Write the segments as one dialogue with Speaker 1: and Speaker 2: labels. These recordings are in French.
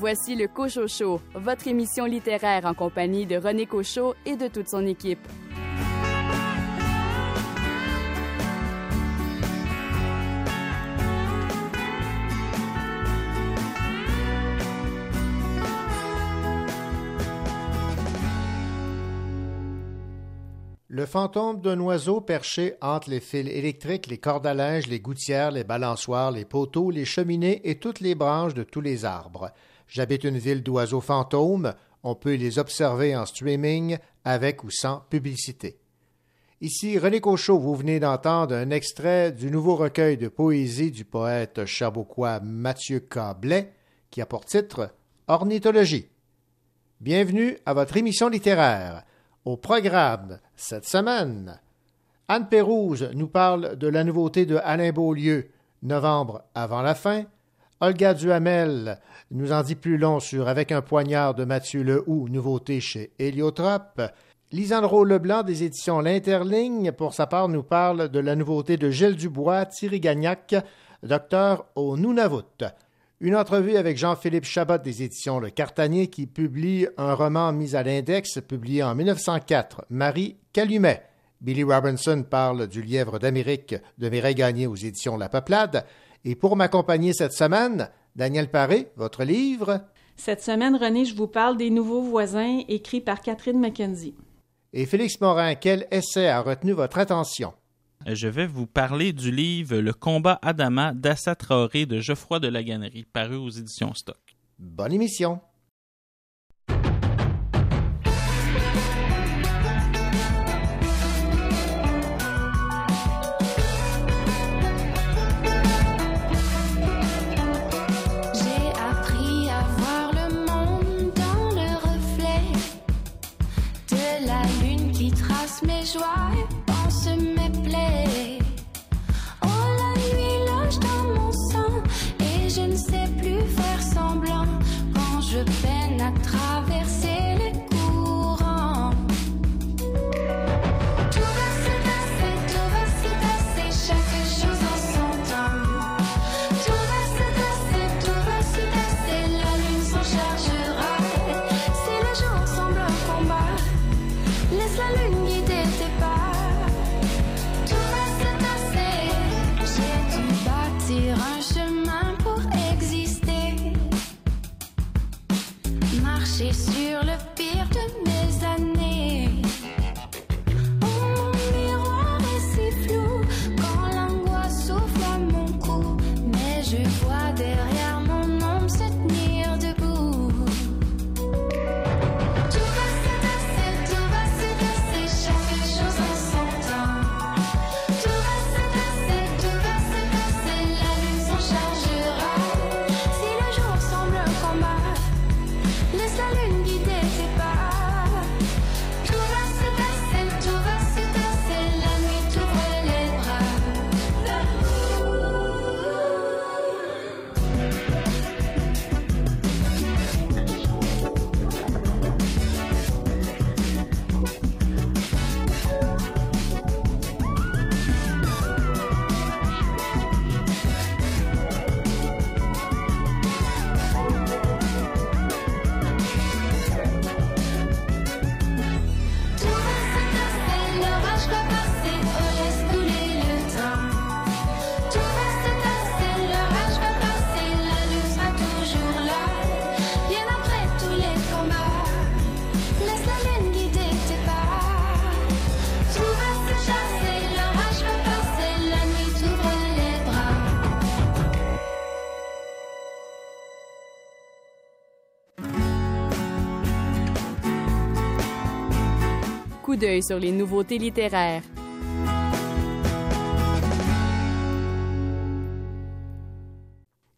Speaker 1: voici le Cochocho, votre émission littéraire en compagnie de René Cochot et de toute son équipe.
Speaker 2: Le fantôme d'un oiseau perché entre les fils électriques, les cordes à linge, les gouttières, les balançoires, les poteaux, les cheminées et toutes les branches de tous les arbres. J'habite une ville d'oiseaux fantômes. On peut les observer en streaming avec ou sans publicité. Ici René Cochot, vous venez d'entendre un extrait du nouveau recueil de poésie du poète chabouquois Mathieu Cablet qui a pour titre Ornithologie. Bienvenue à votre émission littéraire. Au programme cette semaine, Anne Pérouse nous parle de la nouveauté de Alain Beaulieu, Novembre avant la fin. Olga Duhamel nous en dit plus long sur Avec un poignard de Mathieu Lehoux, nouveauté chez Héliotrope. Lisandro Leblanc des éditions L'Interligne, pour sa part, nous parle de la nouveauté de Gilles Dubois, Thierry Gagnac, Docteur au Nunavut. Une entrevue avec Jean-Philippe Chabot des éditions Le Cartanier qui publie un roman mis à l'index publié en 1904, Marie Calumet. Billy Robinson parle du lièvre d'Amérique de Mireille Gagné aux éditions La Peuplade. Et pour m'accompagner cette semaine, Daniel Paré, votre livre.
Speaker 3: Cette semaine, René, je vous parle des Nouveaux voisins écrits par Catherine McKenzie.
Speaker 2: Et Félix Morin, quel essai a retenu votre attention?
Speaker 4: je vais vous parler du livre Le combat Adama d'Assa Traoré de Geoffroy de la Gannerie, paru aux éditions Stock.
Speaker 2: Bonne émission.
Speaker 1: why d'œil sur les nouveautés littéraires.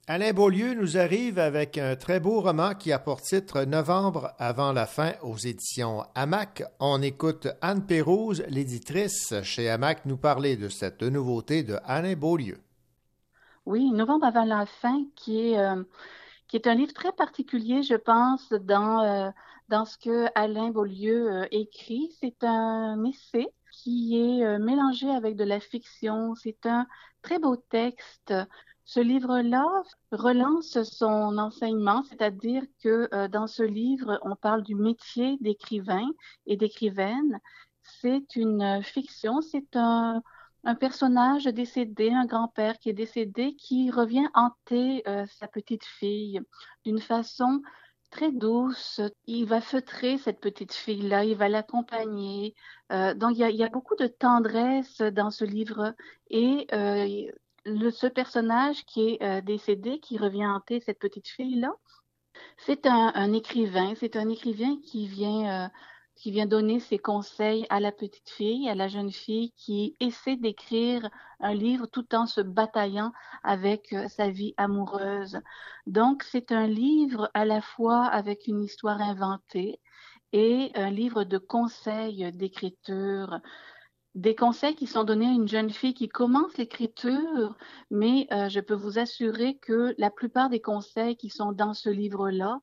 Speaker 2: Alain Beaulieu nous arrive avec un très beau roman qui a pour titre Novembre avant la fin aux éditions Hamac. On écoute Anne Pérouse, l'éditrice chez Hamac, nous parler de cette nouveauté de Alain Beaulieu.
Speaker 5: Oui, Novembre avant la fin, qui est, euh, qui est un livre très particulier, je pense, dans, euh, dans ce que Alain Beaulieu écrit. C'est un essai qui est mélangé avec de la fiction. C'est un très beau texte. Ce livre-là relance son enseignement, c'est-à-dire que dans ce livre, on parle du métier d'écrivain et d'écrivaine. C'est une fiction, c'est un, personnage décédé, un grand-père qui est décédé, qui revient hanter euh, sa petite fille d'une façon très douce. Il va feutrer cette petite fille-là, il va l'accompagner. Euh, donc, il y, a, beaucoup de tendresse dans ce livre. Et euh, ce personnage qui est euh, décédé, qui revient hanter cette petite fille-là, c'est un, écrivain. C'est un écrivain qui vient qui vient donner ses conseils à la petite fille, à la jeune fille qui essaie d'écrire un livre tout en se bataillant avec euh, sa vie amoureuse. Donc, c'est un livre à la fois avec une histoire inventée et un livre de conseils d'écriture des conseils qui sont donnés à une jeune fille qui commence l'écriture, mais euh, je peux vous assurer que la plupart des conseils qui sont dans ce livre-là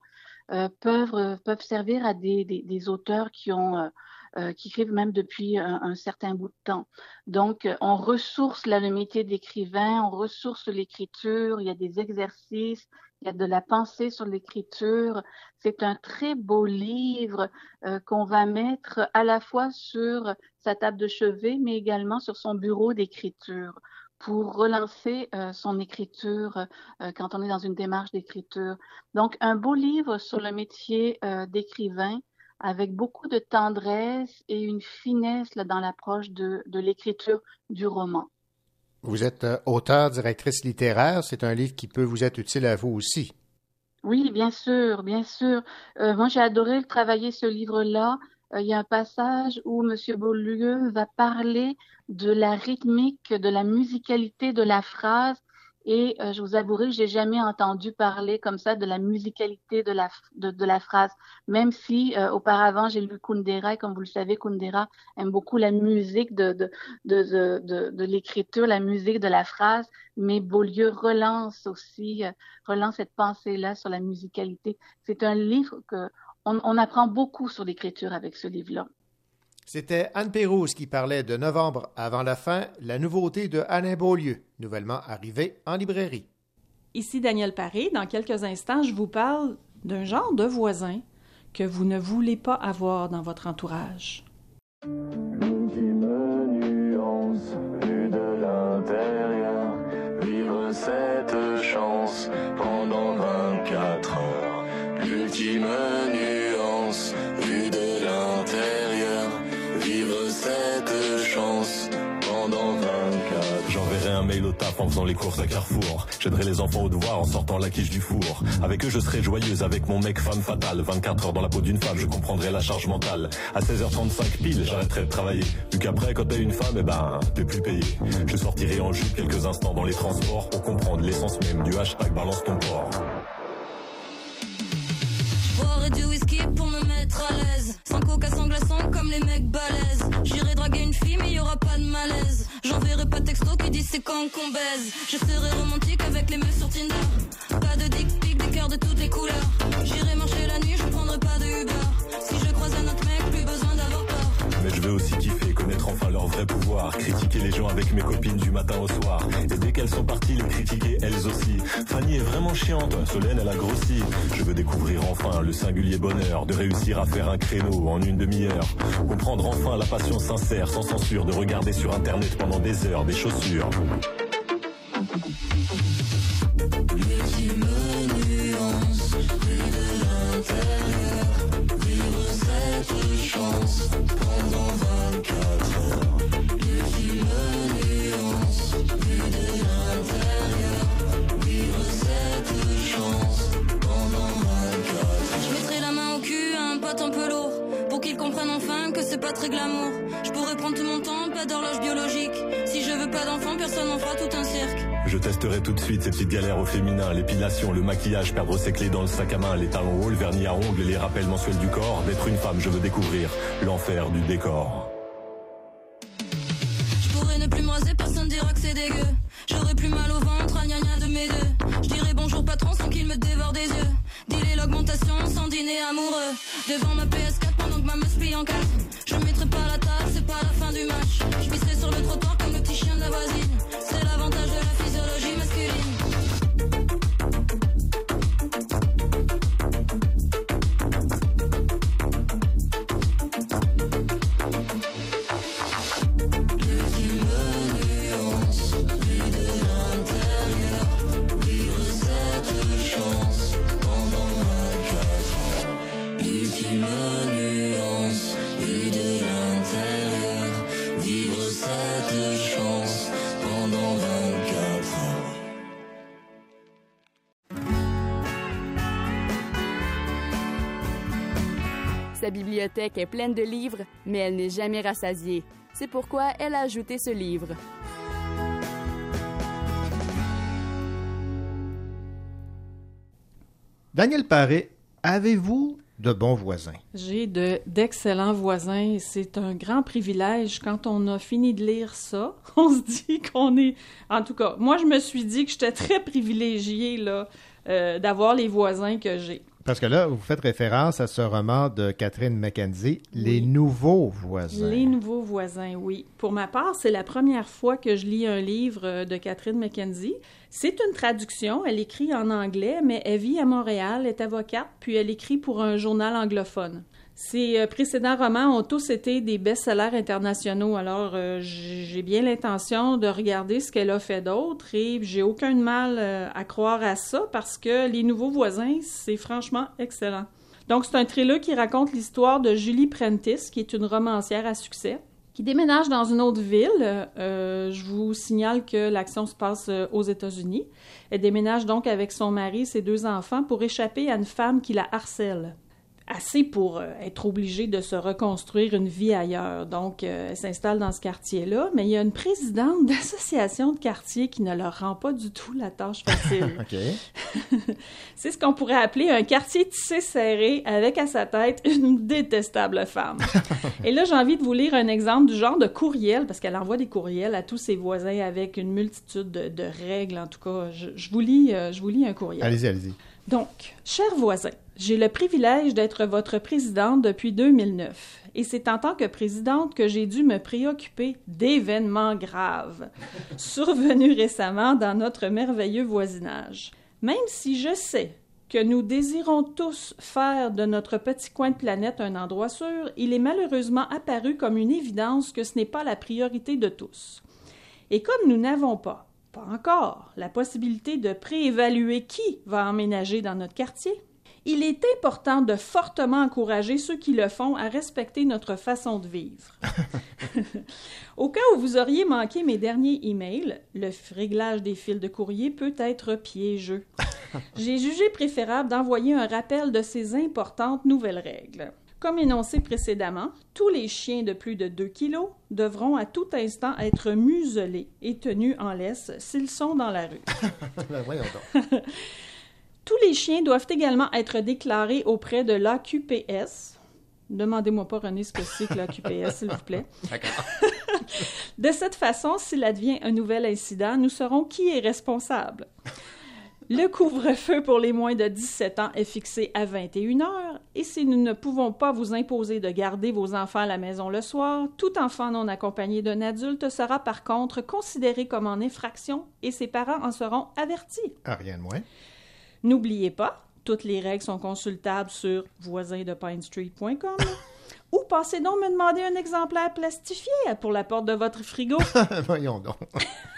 Speaker 5: peuvent, euh, peuvent servir à des, des, auteurs qui ont euh, euh, qui écrivent même depuis un, certain bout de temps. Donc, on ressource métier d'écrivain, on ressource l'écriture, il y a des exercices, il y a de la pensée sur l'écriture. C'est un très beau livre euh, qu'on va mettre à la fois sur sa table de chevet, mais également sur son bureau d'écriture pour relancer euh, son écriture euh, quand on est dans une démarche d'écriture. Donc, un beau livre sur le métier euh, d'écrivain avec beaucoup de tendresse et une finesse là, dans l'approche de, de l'écriture du roman.
Speaker 2: Vous êtes auteur, directrice littéraire. C'est un livre qui peut vous être utile à vous aussi.
Speaker 5: Oui, bien sûr, bien sûr. moi, j'ai adoré travailler ce livre-là il y a un passage où M. Beaulieu va parler de la rythmique, de la musicalité de la phrase. Et euh, je vous avouerai que j'ai jamais entendu parler comme ça de la musicalité de la, de, de la phrase, même si euh, auparavant j'ai lu Kundera, et comme vous le savez, Kundera aime beaucoup la musique de, de, de, de, de l'écriture, la musique de la phrase, mais Beaulieu relance aussi, euh, relance cette pensée-là sur la musicalité. C'est un livre que on, on apprend beaucoup sur l'écriture avec ce livre-là.
Speaker 2: C'était Anne Pérouse qui parlait de Novembre avant la fin, la nouveauté de Alain Beaulieu, nouvellement arrivée en librairie.
Speaker 3: Ici Daniel Paré. Dans quelques instants, je vous parle d'un genre de voisin que vous ne voulez pas avoir dans votre entourage.
Speaker 6: nuance vue de l'intérieur, vivre cette chance
Speaker 7: faisant les courses à Carrefour. J'aiderai les enfants au devoir en sortant la quiche du four. Avec eux, je serai joyeuse avec mon mec femme fatale. 24 heures dans la peau d'une femme, je comprendrai la charge mentale. À 16h35 pile, j'arrêterai de travailler. Vu qu'après, quand t'es une femme, eh ben, t'es plus payé. Je sortirai en jupe quelques instants dans les transports pour comprendre l'essence même du hashtag balance ton port.
Speaker 8: L'aise. Sans coca, sans glaçon comme les mecs balèzes. J'irai draguer une fille, mais y aura pas de malaise. J'enverrai pas texto qui dit c'est quand qu'on baise. Je serai romantique avec les meufs sur Tinder. Pas de dick pic, des cœurs de toutes les couleurs. J'irai marcher la nuit, je prendrai pas de Uber. Je
Speaker 7: veux aussi kiffer, connaître enfin leur vrai pouvoir. Critiquer les gens avec mes copines du matin au soir. Et dès qu'elles sont parties, les critiquer elles aussi. Fanny est vraiment chiante, Solène elle a grossi. Je veux découvrir enfin le singulier bonheur de réussir à faire un créneau en une demi-heure. Comprendre enfin la passion sincère, sans censure, de regarder sur internet pendant des heures des chaussures.
Speaker 6: Chance pendant 24 heures. L'ultime nuance vue de l'intérieur, vivre cette chance pendant 24 heures.
Speaker 8: Je mettrai la main au cul à un pote un peu lourd. Pour qu'il comprenne enfin que c'est pas très glamour. Je pourrais prendre tout mon temps, pas d'horloge biologique. Si je veux pas d'enfant, personne n'en fera tout un cirque.
Speaker 7: Je testerai tout de suite ces petites galères au féminin, l'épilation, le maquillage, perdre ses clés dans le sac à main, les talons hauts, le vernis à ongles les rappels mensuels du corps. D'être une femme, je veux découvrir l'enfer du décor.
Speaker 8: Je pourrais ne plus me raser, personne dira que c'est dégueu. J'aurais plus mal au ventre, à gna gna de mes deux. Je dirais bonjour patron sans qu'il me dévore des yeux. Dealer l'augmentation sans dîner amoureux. Devant ma PS4 pendant que ma meuf plie en quatre. Je mettrai pas la table, c'est pas la fin du match. Je sur le trottoir comme le petit chien de la voisine.
Speaker 1: Sa bibliothèque est pleine de livres, mais elle n'est jamais rassasiée. C'est pourquoi elle a ajouté ce livre.
Speaker 2: Daniel Paré, avez-vous de bons voisins?
Speaker 3: J'ai de, d'excellents voisins et c'est un grand privilège quand on a fini de lire ça. On se dit qu'on est... En tout cas, moi, je me suis dit que j'étais très privilégiée là, euh, d'avoir les voisins que j'ai.
Speaker 2: Parce que là, vous faites référence à ce roman de Catherine Mackenzie, Les nouveaux voisins.
Speaker 3: Les nouveaux voisins, oui. Pour ma part, c'est la première fois que je lis un livre euh, de Catherine McKenzie. C'est une traduction, elle écrit en anglais, mais elle vit à Montréal, est avocate, puis elle écrit pour un journal anglophone. Ses euh, précédents romans ont tous été des best-sellers internationaux, alors euh, j'ai bien l'intention de regarder ce qu'elle a fait d'autre et j'ai aucun mal euh, à croire à ça parce que Les Nouveaux Voisins, c'est franchement excellent. Donc, c'est un thriller qui raconte l'histoire de Julie Prentice, qui est une romancière à succès, qui déménage dans une autre ville. Je vous signale que l'action se passe aux États-Unis. Elle déménage donc avec son mari et ses deux enfants pour échapper à une femme qui la harcèle. Assez pour euh, être obligée de se reconstruire une vie ailleurs. Donc, euh, elle s'installe dans ce quartier-là, mais il y a une présidente d'association de quartier qui ne leur rend pas du tout la tâche facile.
Speaker 2: OK.
Speaker 3: C'est ce qu'on pourrait appeler un quartier tissé serré avec à sa tête une détestable femme. Et là, j'ai envie de vous lire un exemple du genre de courriel, parce qu'elle envoie des courriels à tous ses voisins avec une multitude de, de règles. En tout cas, je, je vous lis, euh, je vous lis un courriel.
Speaker 2: Allez-y, allez-y.
Speaker 3: Donc, chers voisins, j'ai le privilège d'être votre présidente depuis 2009. Et c'est en tant que présidente que j'ai dû me préoccuper d'événements graves survenus récemment dans notre merveilleux voisinage. Même si je sais que nous désirons tous faire de notre petit coin de planète un endroit sûr, il est malheureusement apparu comme une évidence que ce n'est pas la priorité de tous. Et comme nous n'avons pas, pas encore, la possibilité de préévaluer qui va emménager dans notre quartier, il est important de fortement encourager ceux qui le font à respecter notre façon de vivre. Au cas où vous auriez manqué mes derniers emails, le réglage des fils de courrier peut être piégeux. J'ai jugé préférable d'envoyer un rappel de ces importantes nouvelles règles. Comme énoncé précédemment, tous les chiens de plus de 2 kilos devront à tout instant être muselés et tenus en laisse s'ils sont dans la rue.
Speaker 2: Ben, voyons donc.
Speaker 3: Tous les chiens doivent également être déclarés auprès de l'AQPS. Demandez-moi pas, René, ce que c'est que l'AQPS, s'il vous plaît.
Speaker 2: D'accord.
Speaker 3: De cette façon, s'il advient un nouvel incident, nous saurons qui est responsable. Le couvre-feu pour les moins de 17 ans est fixé à 21 heures et si nous ne pouvons pas vous imposer de garder vos enfants à la maison le soir, tout enfant non accompagné d'un adulte sera par contre considéré comme en infraction et ses parents en seront avertis.
Speaker 2: Ah, rien de moins.
Speaker 3: N'oubliez pas, toutes les règles sont consultables sur voisindepinestreet.com ou passez donc me demander un exemplaire plastifié pour la porte de votre frigo.
Speaker 2: voyons donc.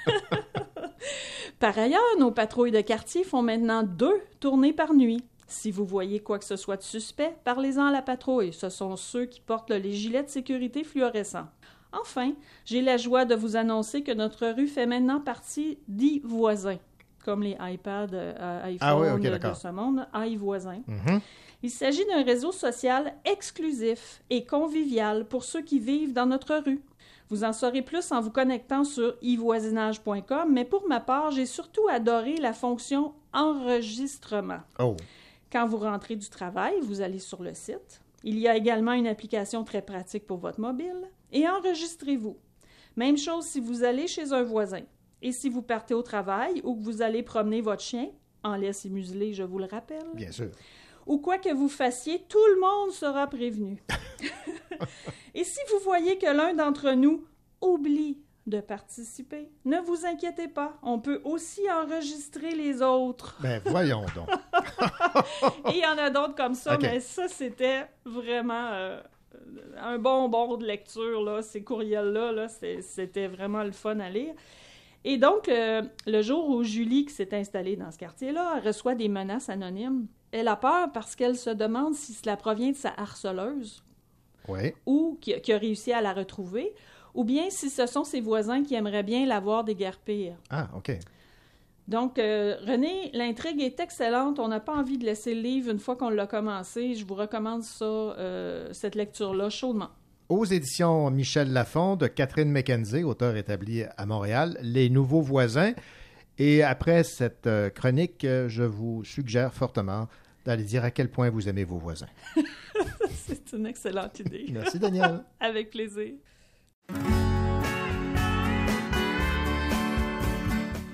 Speaker 3: Par ailleurs, nos patrouilles de quartier font maintenant deux tournées par nuit. Si vous voyez quoi que ce soit de suspect, parlez-en à la patrouille. Ce sont ceux qui portent les gilets de sécurité fluorescents. Enfin, j'ai la joie de vous annoncer que notre rue fait maintenant partie d'e-voisins, comme les iPads, euh,
Speaker 2: Ah oui, ok,
Speaker 3: de- ce monde, iVoisins.
Speaker 2: Mhm.
Speaker 3: Il s'agit d'un réseau social exclusif et convivial pour ceux qui vivent dans notre rue. Vous en saurez plus en vous connectant sur ivoisinage.com, mais pour ma part, j'ai surtout adoré la fonction enregistrement.
Speaker 2: Oh.
Speaker 3: Quand vous rentrez du travail, vous allez sur le site. Il y a également une application très pratique pour votre mobile. Et enregistrez-vous. Même chose si vous allez chez un voisin. Et si vous partez au travail ou que vous allez promener votre chien, en laisse et muselé, je vous le rappelle,
Speaker 2: Bien sûr.
Speaker 3: ou quoi que vous fassiez, tout le monde sera prévenu. Et si vous voyez que l'un d'entre nous oublie de participer, ne vous inquiétez pas, on peut aussi enregistrer les autres.
Speaker 2: Ben voyons donc.
Speaker 3: Et il y en a d'autres comme ça, mais ça, c'était vraiment euh, un bonbon de lecture, là. Ces courriels-là, là, c'était vraiment le fun à lire. Et donc, euh, le jour où Julie, qui s'est installée dans ce quartier-là, reçoit des menaces anonymes, elle a peur parce qu'elle se demande si cela provient de sa harceleuse ou qui, qui a réussi à la retrouver, ou bien si ce sont ses voisins qui aimeraient bien la voir déguerpir.
Speaker 2: Ah, OK.
Speaker 3: Donc, euh, René, l'intrigue est excellente. On n'a pas envie de laisser le livre une fois qu'on l'a commencé. Je vous recommande ça, euh, cette lecture-là, chaudement.
Speaker 2: Aux éditions Michel Lafon de Catherine McKenzie, auteur établi à Montréal, Les Nouveaux Voisins. Et après cette euh, chronique, euh, je vous suggère fortement d'aller dire à quel point vous aimez vos voisins.
Speaker 3: C'est une excellente idée.
Speaker 2: Merci, Daniel.
Speaker 3: Avec plaisir.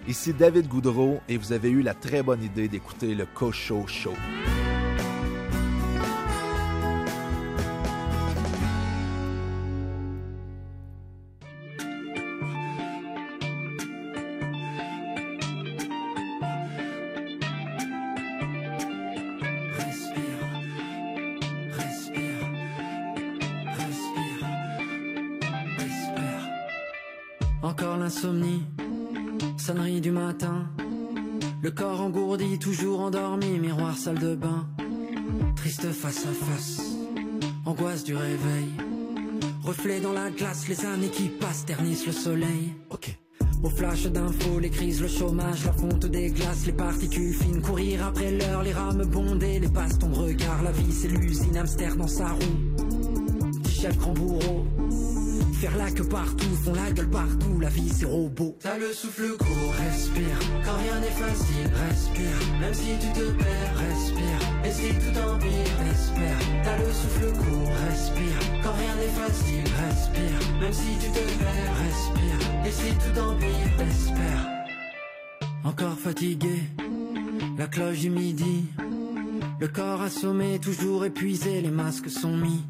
Speaker 9: Ici David Goudreau et vous avez eu la très bonne idée d'écouter le Cocho Show.
Speaker 6: Respire, face à face, angoisse du réveil. Reflet dans la glace, les années qui passent ternissent le soleil. Ok. Au flash d'infos, les crises, le chômage, la fonte des glaces, les particules fines, courir après l'heure, les rames bondées, les bastons de regard, la vie c'est l'usine, hamster dans sa roue. Petit chef grand bourreau, faire la queue partout, font la gueule partout, la vie c'est robot. T'as le souffle court, respire, quand rien n'est facile, respire, même si tu te perds, respire, et si tout empire, espère. T'as le souffle court, respire, quand rien n'est facile, respire, même si tu te perds, respire, et si tout empire, espère. Encore fatigué, la cloche du midi, le corps assommé, toujours épuisé, les masques sont mis,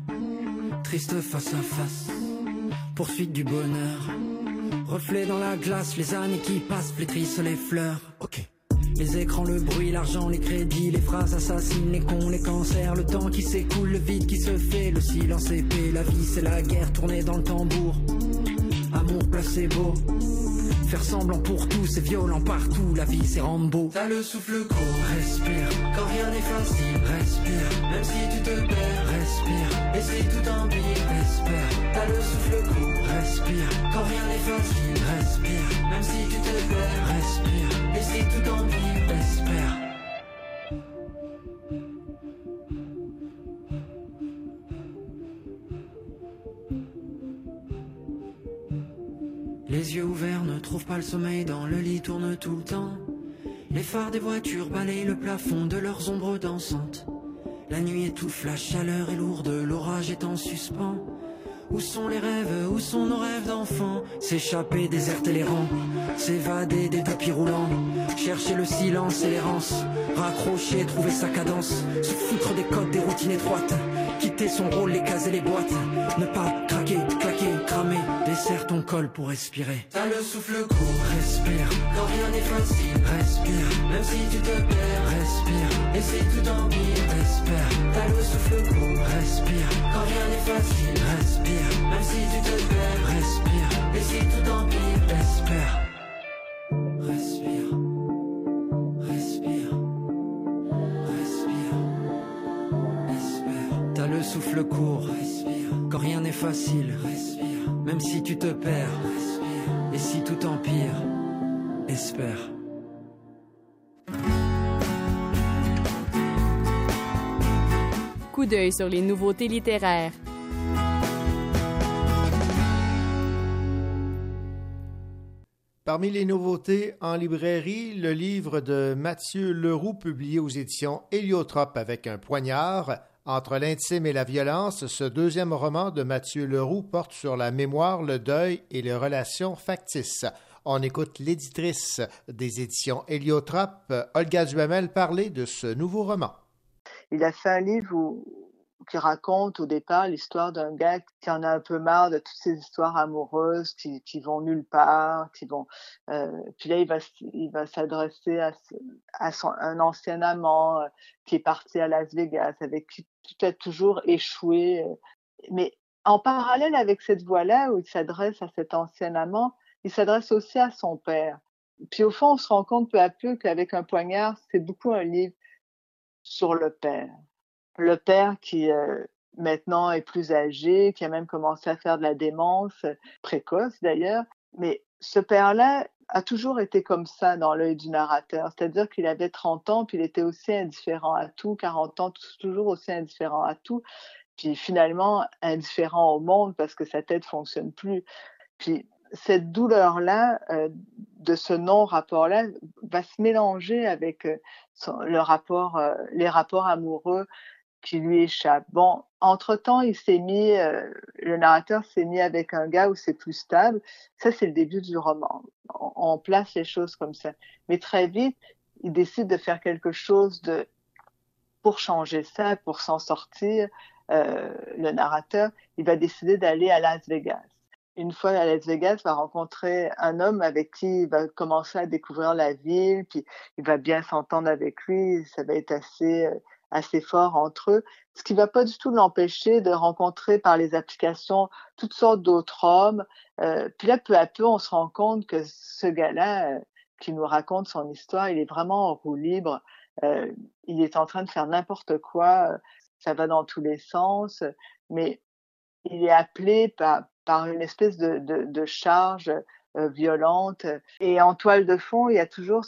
Speaker 6: triste face à face poursuite du bonheur. Reflet dans la glace, les années qui passent flétrissent les fleurs. Ok. Les écrans, le bruit, l'argent, les crédits, les phrases assassines, les cons, les cancers, le temps qui s'écoule, le vide qui se fait, le silence épais, la vie c'est la guerre tournée dans le tambour. Amour placebo, faire semblant pour tout, c'est violent partout, la vie c'est Rambo. T'as le souffle court, respire, quand rien n'est facile, respire, même si tu te perds, respire, et si tout empire, espère. T'as le souffle court, respire, quand rien n'est facile, respire, même si tu te perds, respire, et si tout empire, espère. Ne trouvent pas le sommeil, dans le lit tourne tout le temps. Les phares des voitures balayent le plafond de leurs ombres dansantes. La nuit étouffe, la chaleur est lourde, l'orage est en suspens. Où sont les rêves, où sont nos rêves d'enfants? S'échapper, déserter les rangs, s'évader des tapis roulants, chercher le silence et l'errance, raccrocher, trouver sa cadence, se foutre des codes, des routines étroites, quitter son rôle, les cases et les boîtes, ne pas craquer, desserre ton col pour respirer. T'as le souffle court, respire, quand rien n'est facile, respire, même si tu te perds, respire, et si tout empire, espère. T'as le souffle court, respire, quand rien n'est facile, respire, même si tu te perds, respire, et si tout empire, espère. Respire, respire, respire, espère. T'as le souffle court, respire, quand rien n'est facile, respire, même si tu te perds, et si tout empire, espère.
Speaker 1: Coup d'œil sur les nouveautés littéraires.
Speaker 2: Parmi les nouveautés en librairie, le livre de Mathieu Leroux publié aux éditions Héliotrope avec un poignard. Entre l'intime et la violence, ce deuxième roman de Mathieu Leroux porte sur la mémoire, le deuil et les relations factices. On écoute l'éditrice des éditions Héliotrope, Olga Duhamel, parler de ce nouveau roman.
Speaker 10: il a fait un livre où, qui raconte au départ l'histoire d'un gars qui en a un peu marre de toutes ces histoires amoureuses qui, qui vont nulle part, qui vont. Euh, puis là, il va il va s'adresser à, à son, un ancien amant euh, qui est parti à Las Vegas avec qui tout a toujours échoué. Euh. Mais en parallèle avec cette voie-là où il s'adresse à cet ancien amant, il s'adresse aussi à son père. Puis au fond, on se rend compte peu à peu qu'avec un poignard, c'est beaucoup un livre sur le père le père qui euh, maintenant est plus âgé, qui a même commencé à faire de la démence, précoce d'ailleurs, mais ce père-là a toujours été comme ça dans l'œil du narrateur, c'est-à-dire qu'il avait 30 ans, puis il était aussi indifférent à tout, 40 ans, toujours aussi indifférent à tout, puis finalement indifférent au monde parce que sa tête fonctionne plus. Puis cette douleur-là, euh, de ce non-rapport-là, va se mélanger avec euh, le rapport, les rapports amoureux qui lui échappe. Bon, entre-temps, il s'est mis, euh, le narrateur s'est mis avec un gars où c'est plus stable. Ça, c'est le début du roman. On, place les choses comme ça. Mais très vite, il décide de faire quelque chose de pour changer ça, pour s'en sortir. Euh, le narrateur, il va décider d'aller à Las Vegas. Une fois à Las Vegas, il va rencontrer un homme avec qui il va commencer à découvrir la ville, puis il va bien s'entendre avec lui. Ça va être assez euh, assez fort entre eux, ce qui va pas du tout l'empêcher de rencontrer par les applications toutes sortes d'autres hommes. Euh, puis là, peu à peu, on se rend compte que ce gars-là euh, qui nous raconte son histoire, il est vraiment en roue libre. Euh, il est en train de faire n'importe quoi. Ça va dans tous les sens, mais il est appelé par, par une espèce de, de, de charge euh, violente. Et en toile de fond, il y a toujours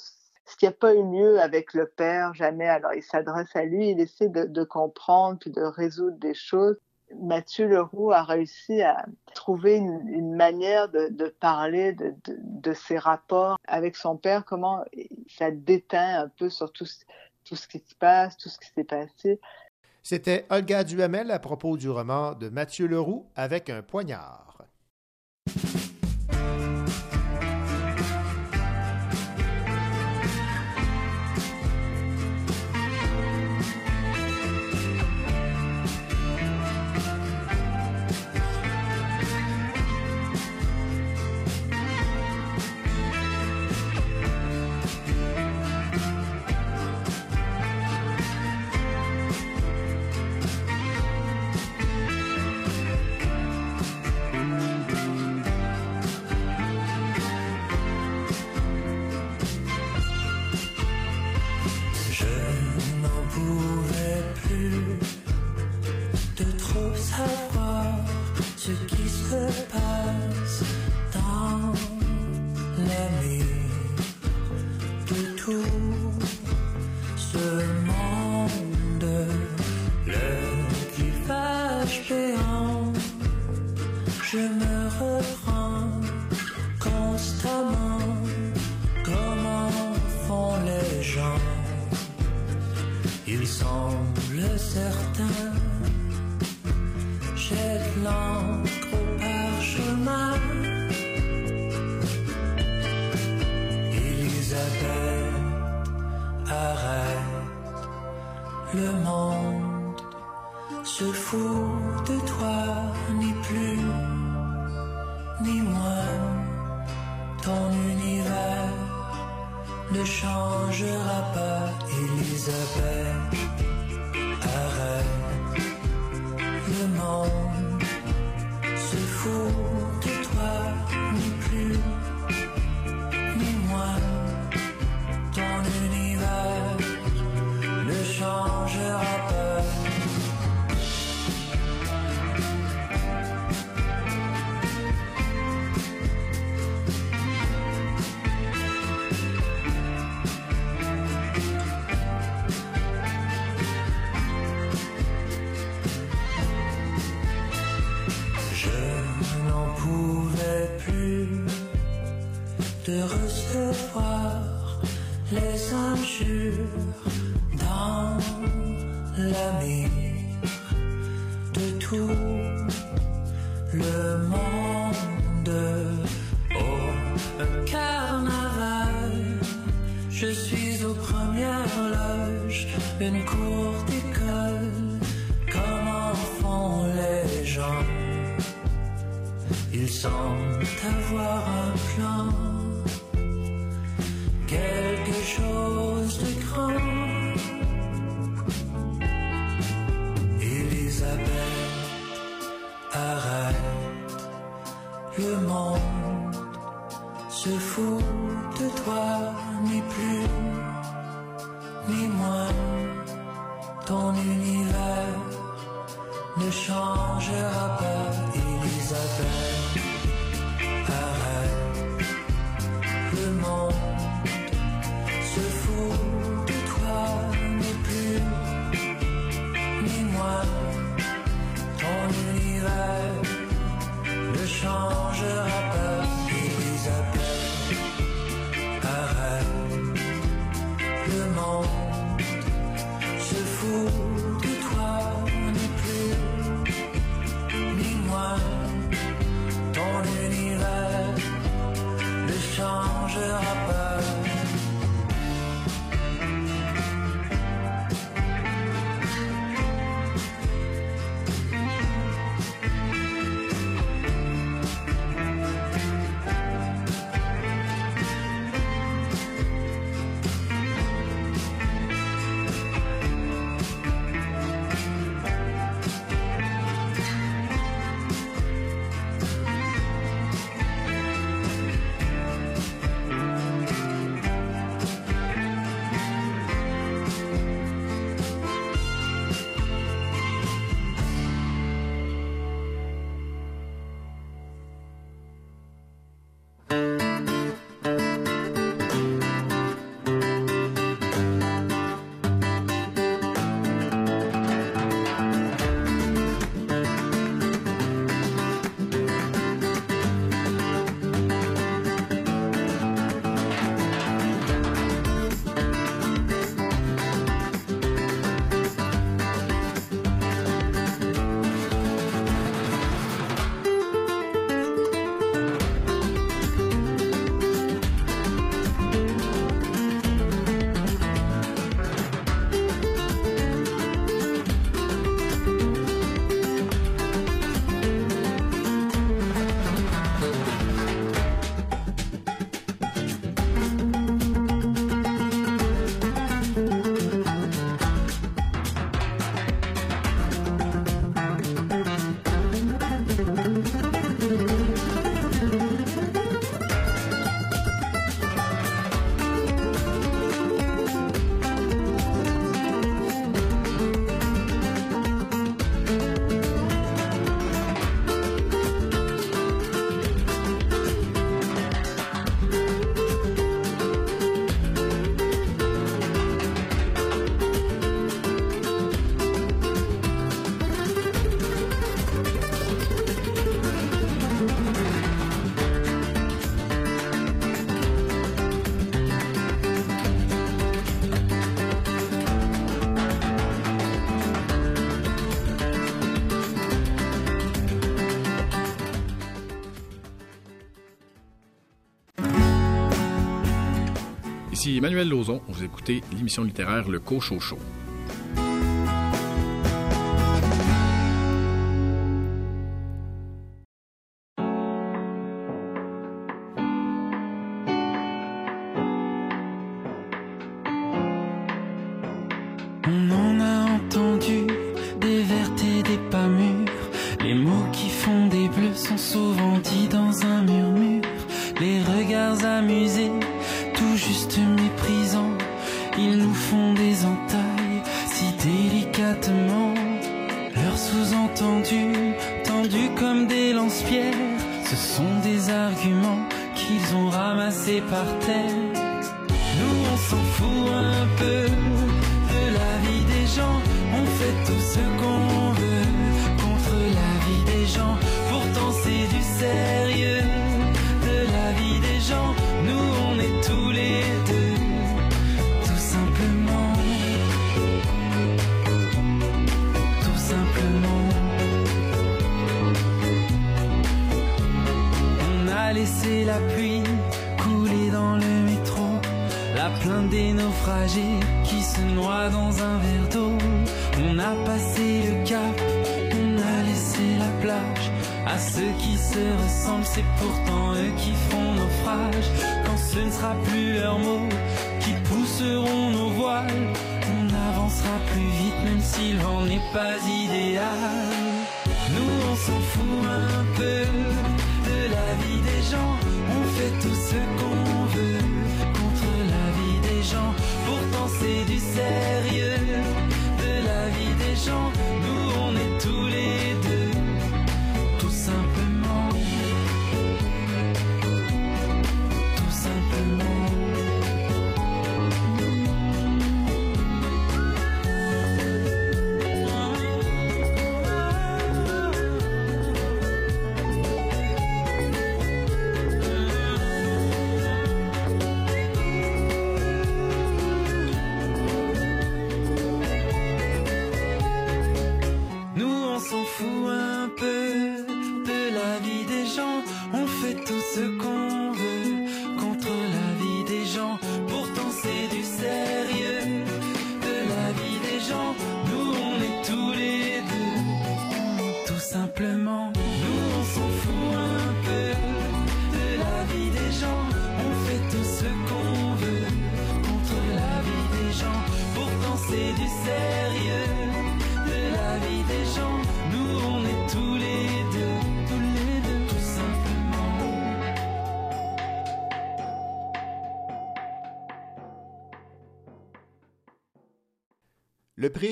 Speaker 10: ce qui n'a pas eu lieu avec le père, jamais. Alors, il s'adresse à lui, il essaie de, comprendre puis de résoudre des choses. Mathieu Leroux a réussi à trouver une, manière de, parler de, de, ses rapports avec son père, comment ça déteint un peu sur tout, tout ce qui se passe, tout ce qui s'est passé.
Speaker 11: C'était Olga Duhamel à propos du roman de Mathieu Leroux avec un poignard. sans t'avoir un plan.
Speaker 12: Ici Emmanuel Lauzon, vous écoutez l'émission littéraire Le Cochocho.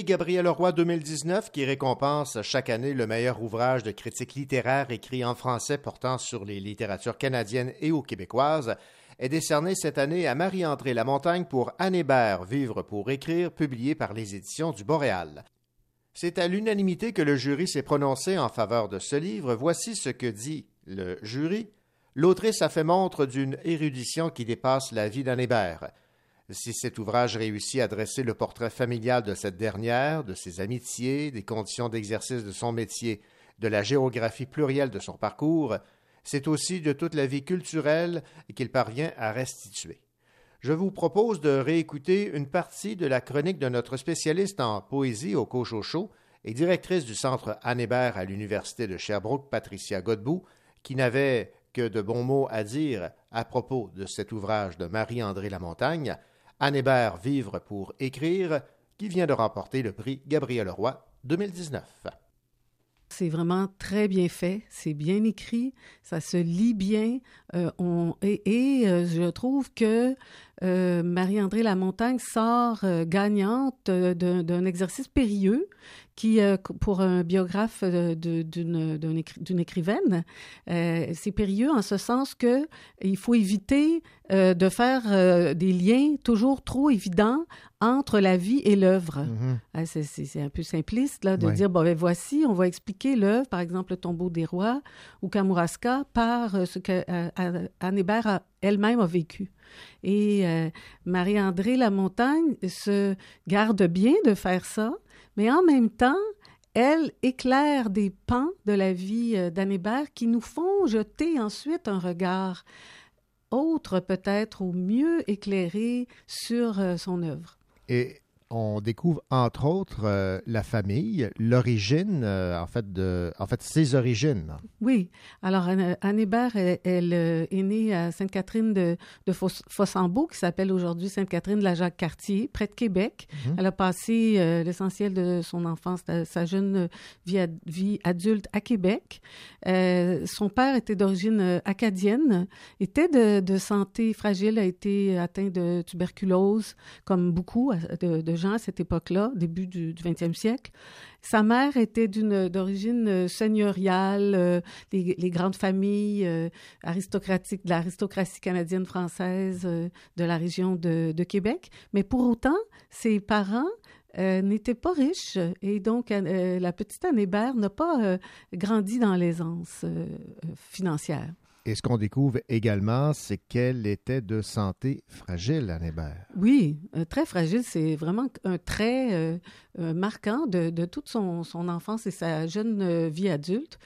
Speaker 2: Gabriel Roy 2019, qui récompense chaque année le meilleur ouvrage de critique littéraire écrit en français portant sur les littératures canadiennes et ou québécoises, est décerné cette année à Marie-André Lamontagne pour Anne Hébert, Vivre pour écrire, publié par les éditions du Boréal. C'est à l'unanimité que le jury s'est prononcé en faveur de ce livre. Voici ce que dit le jury. L'autrice a fait montre d'une érudition qui dépasse la vie d'Anne Hébert. Si cet ouvrage réussit à dresser le portrait familial de cette dernière, de ses amitiés, des conditions d'exercice de son métier, de la géographie plurielle de son parcours, c'est aussi de toute la vie culturelle qu'il parvient à restituer. Je vous propose de réécouter une partie de la chronique de notre spécialiste en poésie au Cochocho et directrice du Centre Anne Hébert à l'Université de Sherbrooke, Patricia Godbout, qui n'avait que de bons mots à dire à propos de cet ouvrage de Marie-André Lamontagne, Anne Hébert Vivre pour écrire, qui vient de remporter le prix Gabriel Roy 2019.
Speaker 13: C'est vraiment très bien fait, c'est bien écrit, ça se lit bien. euh, et euh, je trouve que euh, Marie-André Lamontagne sort gagnante d'un exercice périlleux qui, euh, pour un biographe euh, d'une d'un écri- d'une écrivaine, euh, c'est périlleux en ce sens que il faut éviter de faire des liens toujours trop évidents entre la vie et l'œuvre.
Speaker 2: Mhm.
Speaker 13: Ah, c'est- un peu simpliste là, de
Speaker 2: Ouais.
Speaker 13: dire, bon, ben, voici, on va expliquer l'œuvre, par exemple, le tombeau des rois ou Kamouraska, par ce que Anne Hébert elle-même a vécu. Et euh, Marie-André Lamontagne se garde bien de faire ça, mais en même temps, elle éclaire des pans de la vie euh, d'Anne qui nous font jeter ensuite un regard autre peut-être ou mieux éclairé sur euh, son œuvre.
Speaker 2: On découvre entre autres euh, la famille, l'origine, euh, en fait, de, en fait, ses origines.
Speaker 13: Oui. Alors, Anne, Anne Hébert, elle, elle, euh, est née à Sainte-Catherine de, de Foss- Fossambeau, qui s'appelle aujourd'hui Sainte-Catherine de la Jacques-Cartier, près de Québec.
Speaker 2: Mhm.
Speaker 13: Elle a passé euh, l'essentiel de son enfance, de sa jeune vie, ad- vie adulte à Québec. Son père était d'origine acadienne, était de, de santé fragile, a été atteint de tuberculose, comme beaucoup de, de gens à cette époque-là, début du, 20e siècle. Sa mère était d'origine euh, seigneuriale, euh, les, les grandes familles euh, aristocratiques, de l'aristocratie canadienne française de la région de, Québec. Mais pour autant, ses parents euh, n'étaient pas riches et donc la petite Anne Hébert n'a pas grandi dans l'aisance financière.
Speaker 2: Et ce qu'on découvre également, c'est qu'elle était de santé fragile, Anne Hébert.
Speaker 13: Oui, euh, très fragile. C'est vraiment un trait euh, euh, marquant de, de toute son, son enfance et sa jeune vie adulte.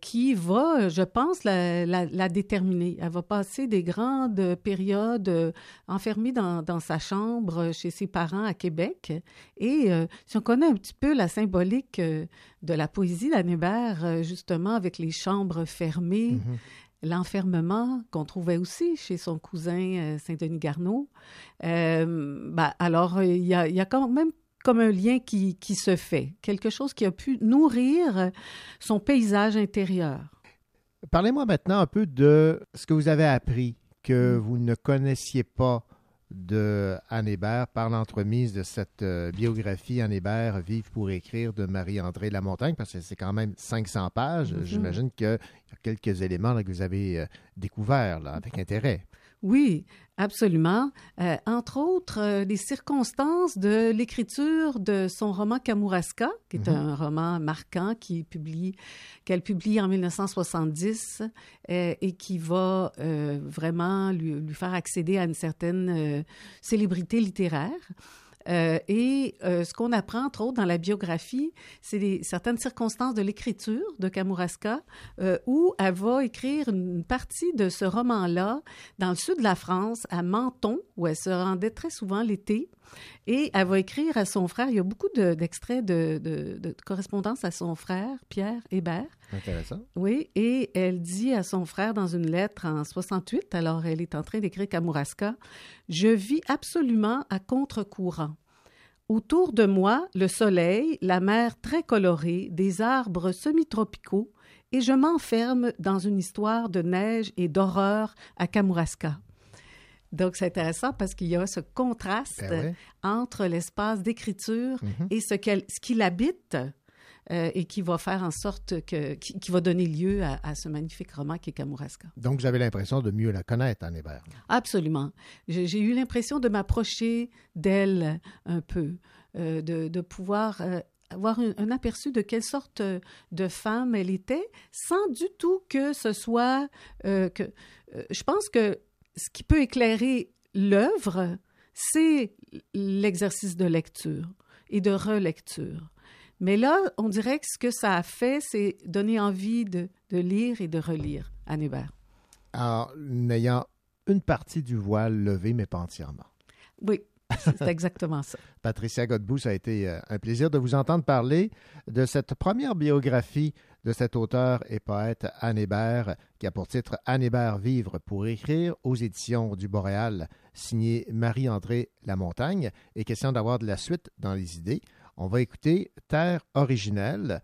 Speaker 13: qui va, je pense, la, la, la, déterminer. Elle va passer des grandes périodes enfermée dans, dans, sa chambre chez ses parents à Québec. Et si on connaît un petit peu la symbolique de la poésie d'Anne justement avec les chambres fermées, mm-hmm l'enfermement qu'on trouvait aussi chez son cousin euh, Saint-Denis Garneau. Euh, ben, alors, il y, a, il y, a, quand même comme un lien qui, qui, se fait, quelque chose qui a pu nourrir son paysage intérieur.
Speaker 2: Parlez-moi maintenant un peu de ce que vous avez appris que mm. vous ne connaissiez pas de Anne Hébert par l'entremise de cette euh, biographie Anne Hébert, Vive pour écrire de Marie-André Lamontagne, parce que c'est quand même 500 pages. Mm-hmm. J'imagine qu'il y a quelques éléments que vous avez euh, découverts avec intérêt.
Speaker 13: Oui, absolument. Euh, entre autres, euh, les circonstances de l'écriture de son roman Kamouraska, qui est mhm. un roman marquant qui publie, qu'elle publie en 1970 euh, et qui va vraiment lui, lui, faire accéder à une certaine célébrité littéraire. Euh, et euh, ce qu'on apprend, entre autres, dans la biographie, c'est certaines circonstances de l'écriture de Kamouraska, euh, où elle va écrire une partie de ce roman-là dans le sud de la France, à Menton, où elle se rendait très souvent l'été. Et elle va écrire à son frère. Il y a beaucoup d'extraits de, de, de, correspondance à son frère, Pierre Hébert.
Speaker 2: Intéressant.
Speaker 13: Oui, et elle dit à son frère dans une lettre en 68, alors elle est en train d'écrire Kamouraska, Je vis absolument à contre-courant. Autour de moi, le soleil, la mer très colorée, des arbres semi-tropicaux, et je m'enferme dans une histoire de neige et d'horreur à Kamouraska. Donc, c'est intéressant parce qu'il y a ce contraste ben entre l'espace d'écriture mm-hmm. et ce qu'il ce habite euh, et qui va faire en sorte que, qui, va donner lieu à, ce magnifique roman qui est Kamouraska.
Speaker 2: Donc, j'avais l'impression de mieux la connaître, Anne Hébert.
Speaker 13: Absolument. J'ai eu l'impression de m'approcher d'elle un peu, euh, de, de, pouvoir euh, avoir un, aperçu de quelle sorte de femme elle était, sans du tout que ce soit que. je pense que ce qui peut éclairer l'œuvre, c'est l'exercice de lecture et de relecture. Mais là, on dirait que ce que ça a fait, c'est donner envie de, lire et de relire Anne Hébert.
Speaker 2: Alors, n'ayant une partie du voile levé, mais pas entièrement.
Speaker 13: Oui, c'est exactement ça.
Speaker 2: Patricia Godbout, ça a été euh, un plaisir de vous entendre parler de cette première biographie de cet auteur et poète Anne Hébert, qui a pour titre Anne Hébert Vivre pour écrire aux éditions du Boréal, signé Marie-André Lamontagne. Et question d'avoir de la suite dans les idées. On va écouter Terre originelle.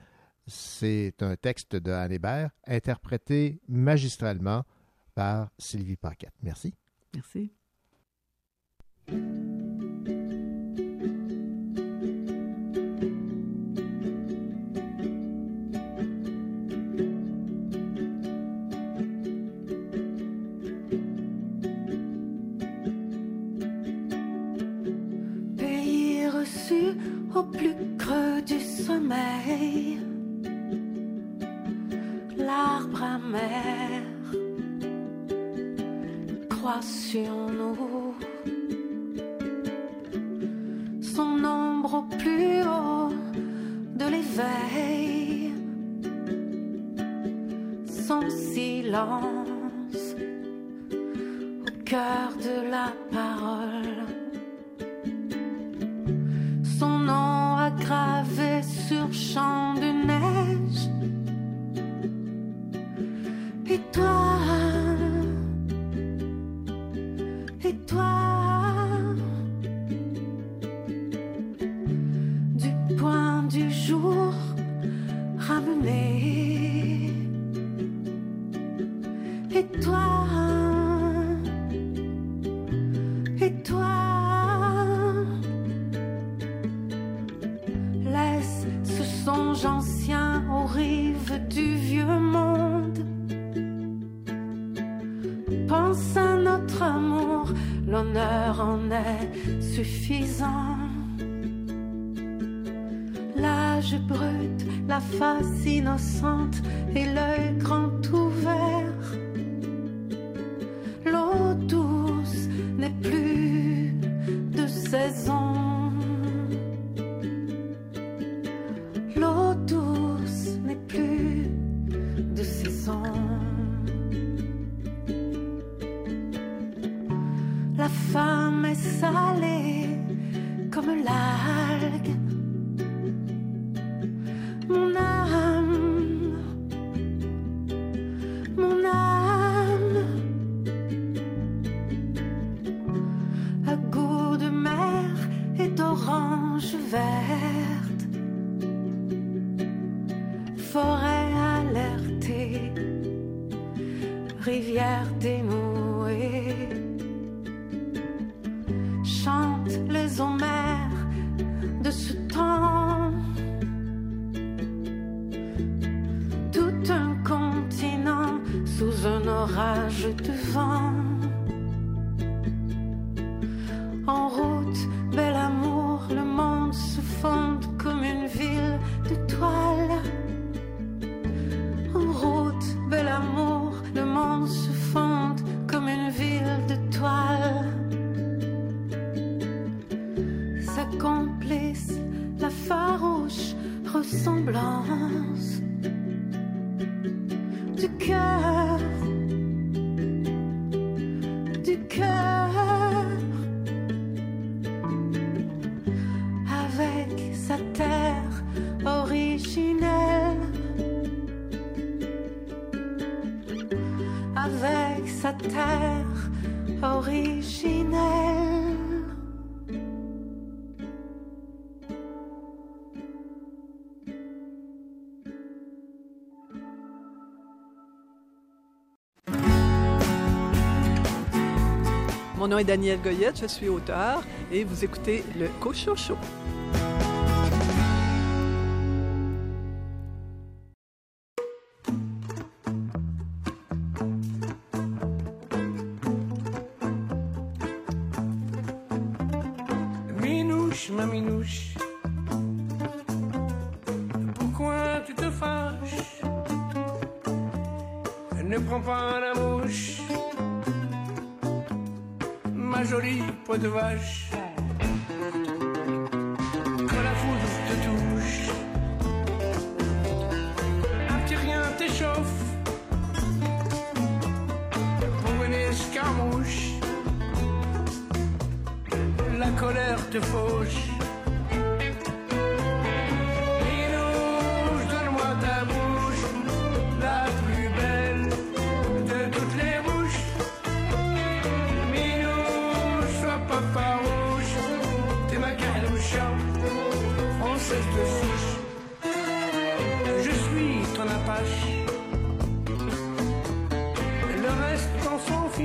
Speaker 2: C'est un texte de Anne Hébert interprété magistralement par Sylvie Paquette. Merci.
Speaker 13: Merci.
Speaker 14: Au plus creux du sommeil. L'arbre amer croit sur nous. Son ombre au plus haut de l'éveil. Son silence au cœur de la parole. Sur champ de neige. Et toi, et toi, en est suffisant. L'âge brut, la face innocente et l'œil grand ouvert. L'eau douce n'est plus de saison.
Speaker 15: femme est salée comme
Speaker 14: l'air. nom est Daniel Goyette, je suis auteur et vous écoutez le Cochon Show.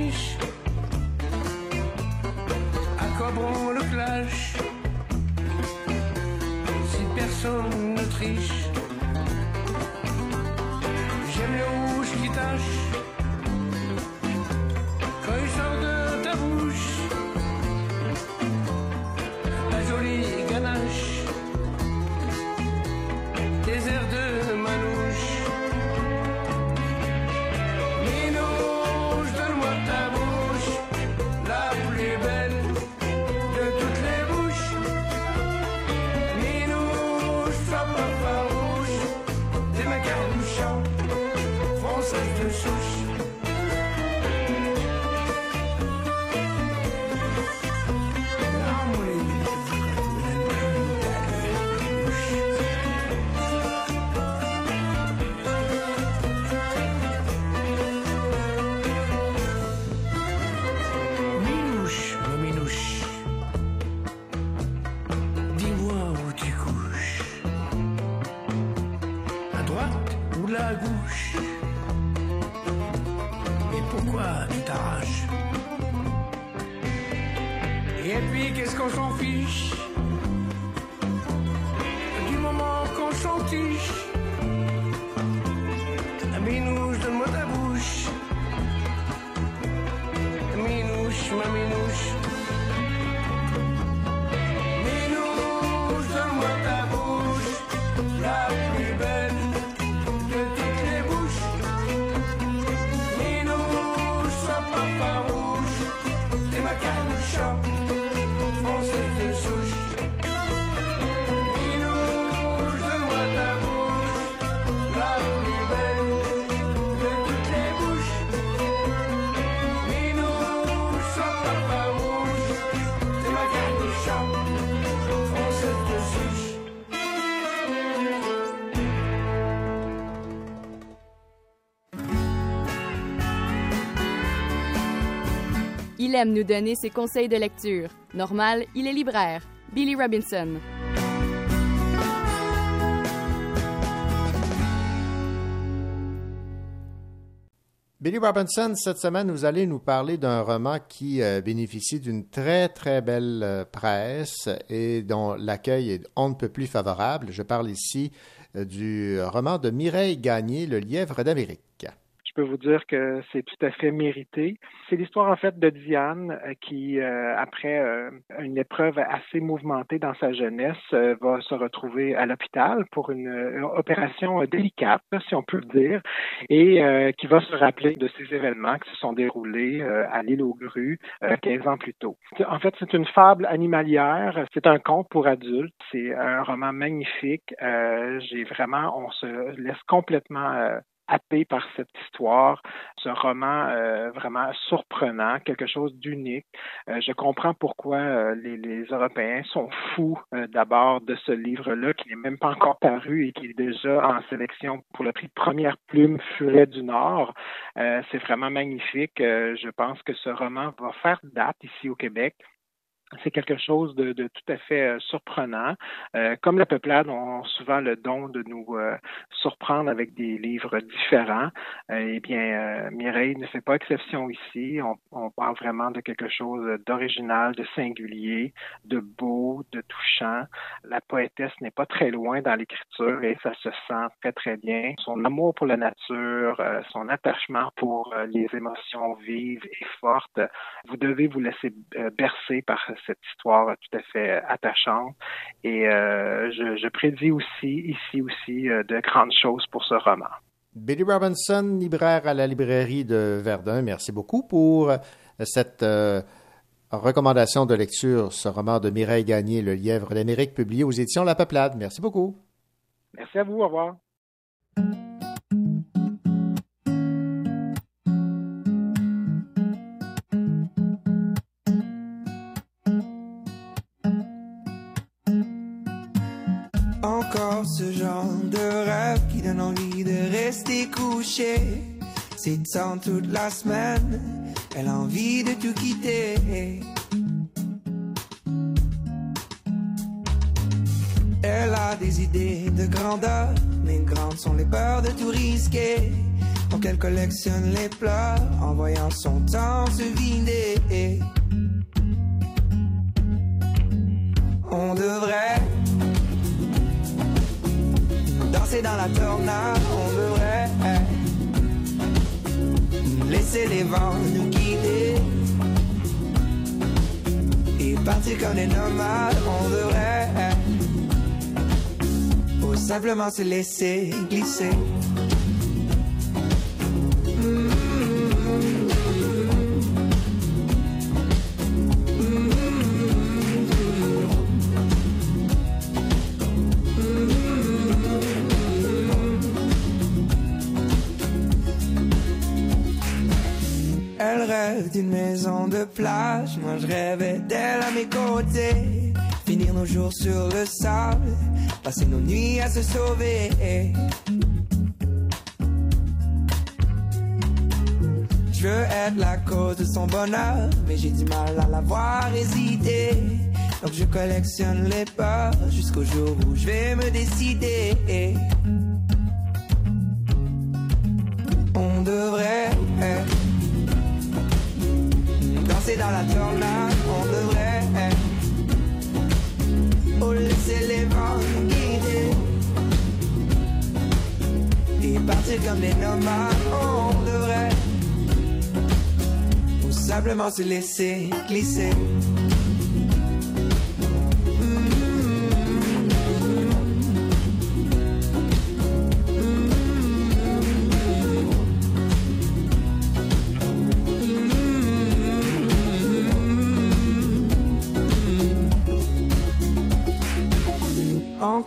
Speaker 16: niche quoi bon le clash Si personne ne triche?
Speaker 1: Il aime nous donner ses conseils de lecture. Normal, il est libraire. Billy Robinson.
Speaker 2: Billy Robinson, cette semaine, vous allez nous parler d'un roman qui euh, bénéficie d'une très, très belle euh, presse et dont l'accueil est on ne peut plus favorable. Je parle ici euh, du roman de Mireille Gagné, Le lièvre d'Amérique
Speaker 17: peux vous dire que c'est tout à fait mérité. C'est l'histoire en fait de Diane euh, qui, euh, après euh, une épreuve assez mouvementée dans sa jeunesse, va se retrouver à l'hôpital pour une, opération délicate, si on peut le dire, et qui va se rappeler de ces événements qui se sont déroulés à l'île aux grues 15 ans plus tôt. En fait, c'est une fable animalière, c'est un conte pour adultes, c'est un roman magnifique. J'ai vraiment, on se laisse complètement happé par cette histoire, ce roman euh, vraiment surprenant, quelque chose d'unique. Euh, je comprends pourquoi euh, les, les, Européens sont fous d'abord de ce livre-là, qui n'est même pas encore paru et qui est déjà en sélection pour le prix Première Plume Furet du Nord. C'est vraiment magnifique. je pense que ce roman va faire date ici au Québec c'est quelque chose de, tout à fait euh, surprenant. Euh, comme la peuplade ont souvent le don de nous euh, surprendre avec des livres différents, eh bien, Mireille ne fait pas exception ici. On, on parle vraiment de quelque chose d'original, de singulier, de beau, de touchant. La poétesse n'est pas très loin dans l'écriture et ça se sent très, très bien. Son amour pour la nature, son attachement pour les émotions vives et fortes, vous devez vous laisser bercer par cette histoire tout à fait attachante. Et euh, je, prédis aussi ici aussi euh, de grandes choses pour ce roman.
Speaker 2: Billy Robinson, libraire à la librairie de Verdun, merci beaucoup pour euh, cette recommandation de lecture, ce roman de Mireille Gagné, Le lièvre d'Amérique, publié aux éditions La Peuplade. Merci beaucoup.
Speaker 17: Merci à vous. Au revoir.
Speaker 18: Ce genre de rêve qui donne envie de rester couché. C'est sans toute la semaine, elle a envie de tout quitter. Elle a des idées de grandeur, mais grandes sont les peurs de tout risquer. Donc elle collectionne les pleurs en voyant son temps se vider. On devrait danser dans la tornade, on devrait. Laisser les vents nous guider. Et partir comme des nomades, on devrait. Simplement se laisser glisser. D'une maison de plage. Moi je rêvais d'elle à mes côtés. Finir nos jours sur le sable. Passer nos nuits à se sauver. Je veux être la cause de son bonheur. Mais j'ai du mal à la voir hésiter. Donc je collectionne les peurs jusqu'au jour où je vais me décider. Dans la tornade, on devrait oh, laisser les vents guider. Et partir comme des nomades, on devrait ou simplement se laisser glisser.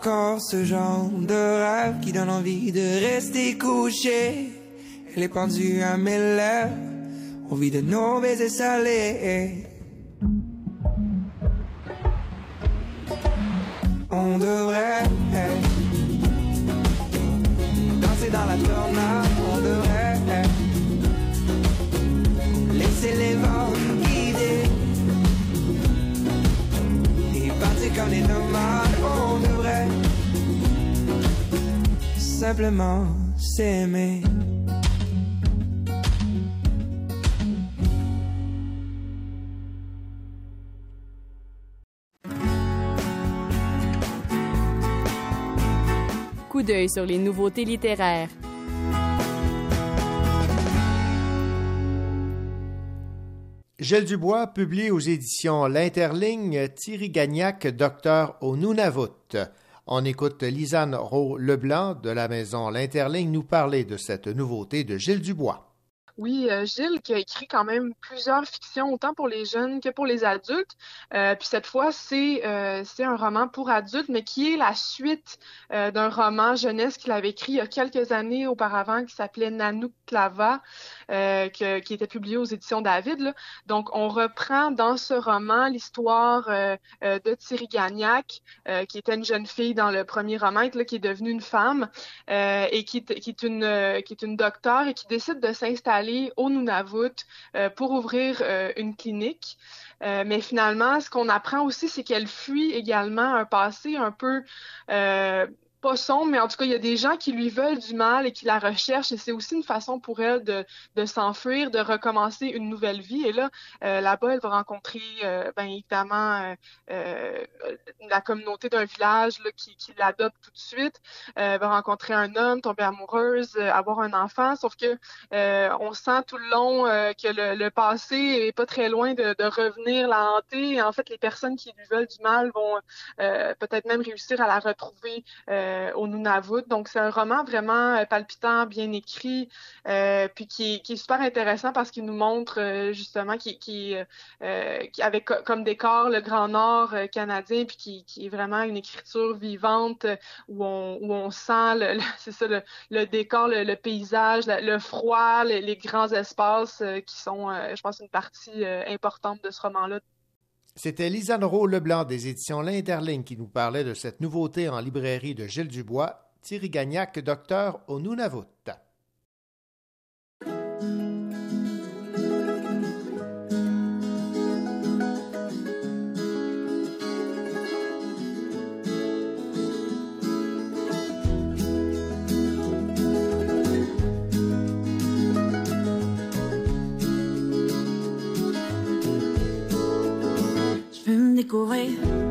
Speaker 18: Encore ce genre de rêve qui donne envie de rester couché. Elle est pendue à mes lèvres, envie de nos baisers salés. On devrait danser dans la tornade, simplement s'aimer.
Speaker 1: Coup d'œil sur les nouveautés littéraires.
Speaker 2: Gilles Dubois publie aux éditions L'Interligne Thierry Gagnac, docteur au Nunavut. On écoute Lisanne Rowe-Leblanc de la maison L'Interligne nous parler de cette nouveauté de Gilles Dubois.
Speaker 19: Oui, euh, Gilles qui a écrit quand même plusieurs fictions, autant pour les jeunes que pour les adultes. Euh, puis cette fois, c'est euh, c'est un roman pour adultes, mais qui est la suite d'un roman jeunesse qu'il avait écrit il y a quelques années auparavant, qui s'appelait Nanook Clava, qui était publié aux éditions David. Donc, on reprend dans ce roman l'histoire de Thierry Gagnac, qui était une jeune fille dans le premier roman, qui est devenue une femme et qui, qui, est une, qui est une docteure et qui décide de s'installer au Nunavut euh, pour ouvrir euh, une clinique. Euh, mais finalement, ce qu'on apprend aussi, c'est qu'elle fuit également un passé un peu pas sombre, mais en tout cas, il y a des gens qui lui veulent du mal et qui la recherchent, et c'est aussi une façon pour elle de, de s'enfuir, de recommencer une nouvelle vie. Et là, euh, là-bas, elle va rencontrer, euh, bien évidemment, euh, la communauté d'un village là, qui, qui l'adopte tout de suite. elle va rencontrer un homme, tomber amoureuse, avoir un enfant, sauf que on sent tout le long que le, le, passé est pas très loin de, de, revenir la hanter. Et en fait, les personnes qui lui veulent du mal vont peut-être même réussir à la retrouver euh, au Nunavut. Donc, c'est un roman vraiment euh, palpitant, bien écrit, euh, puis qui, est super intéressant parce qu'il nous montre justement qui, avec comme décor le Grand Nord canadien, puis qui, est vraiment une écriture vivante où on, sent, le, c'est ça, le décor, le, paysage, le, froid, les, grands espaces qui sont, je pense, une partie importante de ce roman-là
Speaker 2: c'était Lisanne Leblanc des éditions L'Interligne qui nous parlait de cette nouveauté en librairie de Gilles Dubois, Thierry Gagnac, docteur au Nunavut.
Speaker 20: Découvrir.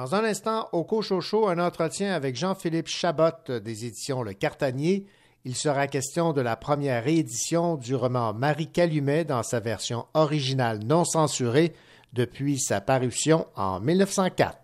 Speaker 20: Dans un instant, au Cochocho, un entretien avec Jean-Philippe Chabot des éditions Le Cartanier. Il sera question de la première réédition du roman Marie Calumet dans sa version originale non censurée depuis sa parution en 1904.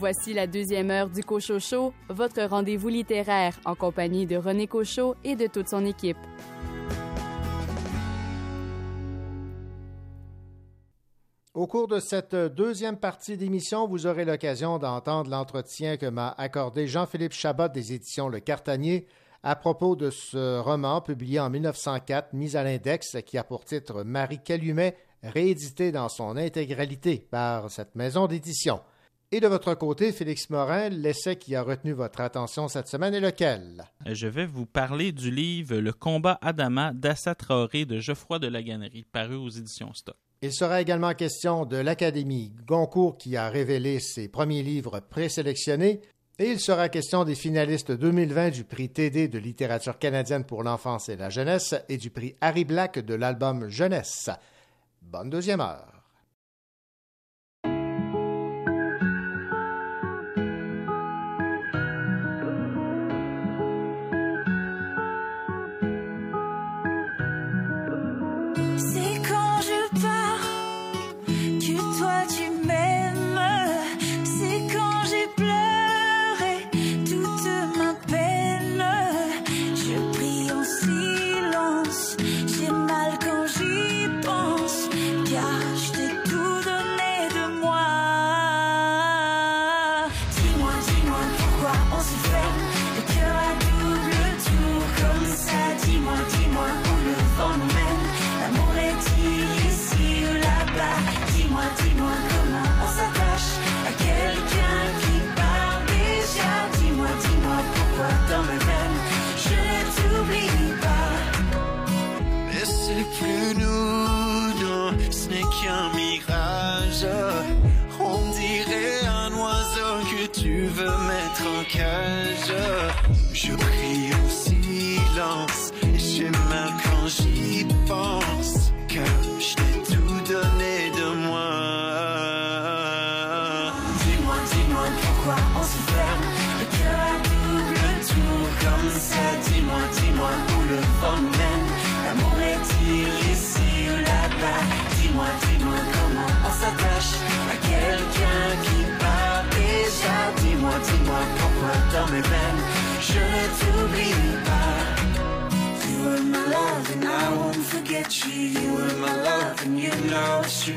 Speaker 21: Voici la deuxième heure du Cochocho, votre rendez-vous littéraire en compagnie de René Cochot et de toute son équipe.
Speaker 20: Au cours de cette deuxième partie d'émission, vous aurez l'occasion d'entendre l'entretien que m'a accordé Jean-Philippe Chabot des éditions Le Cartanier à propos de ce roman publié en 1904, mis à l'index, qui a pour titre Marie Calumet, réédité dans son intégralité par cette maison d'édition. Et de votre côté, Félix Morin, l'essai qui a retenu votre attention cette semaine est lequel?
Speaker 4: Je vais vous parler du livre Le combat Adama d'Assa Traoré de Geoffroy de Laganerie, paru aux éditions Stock.
Speaker 20: Il sera également question de l'Académie Goncourt qui a révélé ses premiers livres présélectionnés et il sera question des finalistes 2020 du prix TD de littérature canadienne pour l'enfance et la jeunesse et du prix Harry Black de l'album Jeunesse. Bonne deuxième heure.
Speaker 22: Je ne t'oublie pas You were my love and I won't forget you. You were my love and you know it's true.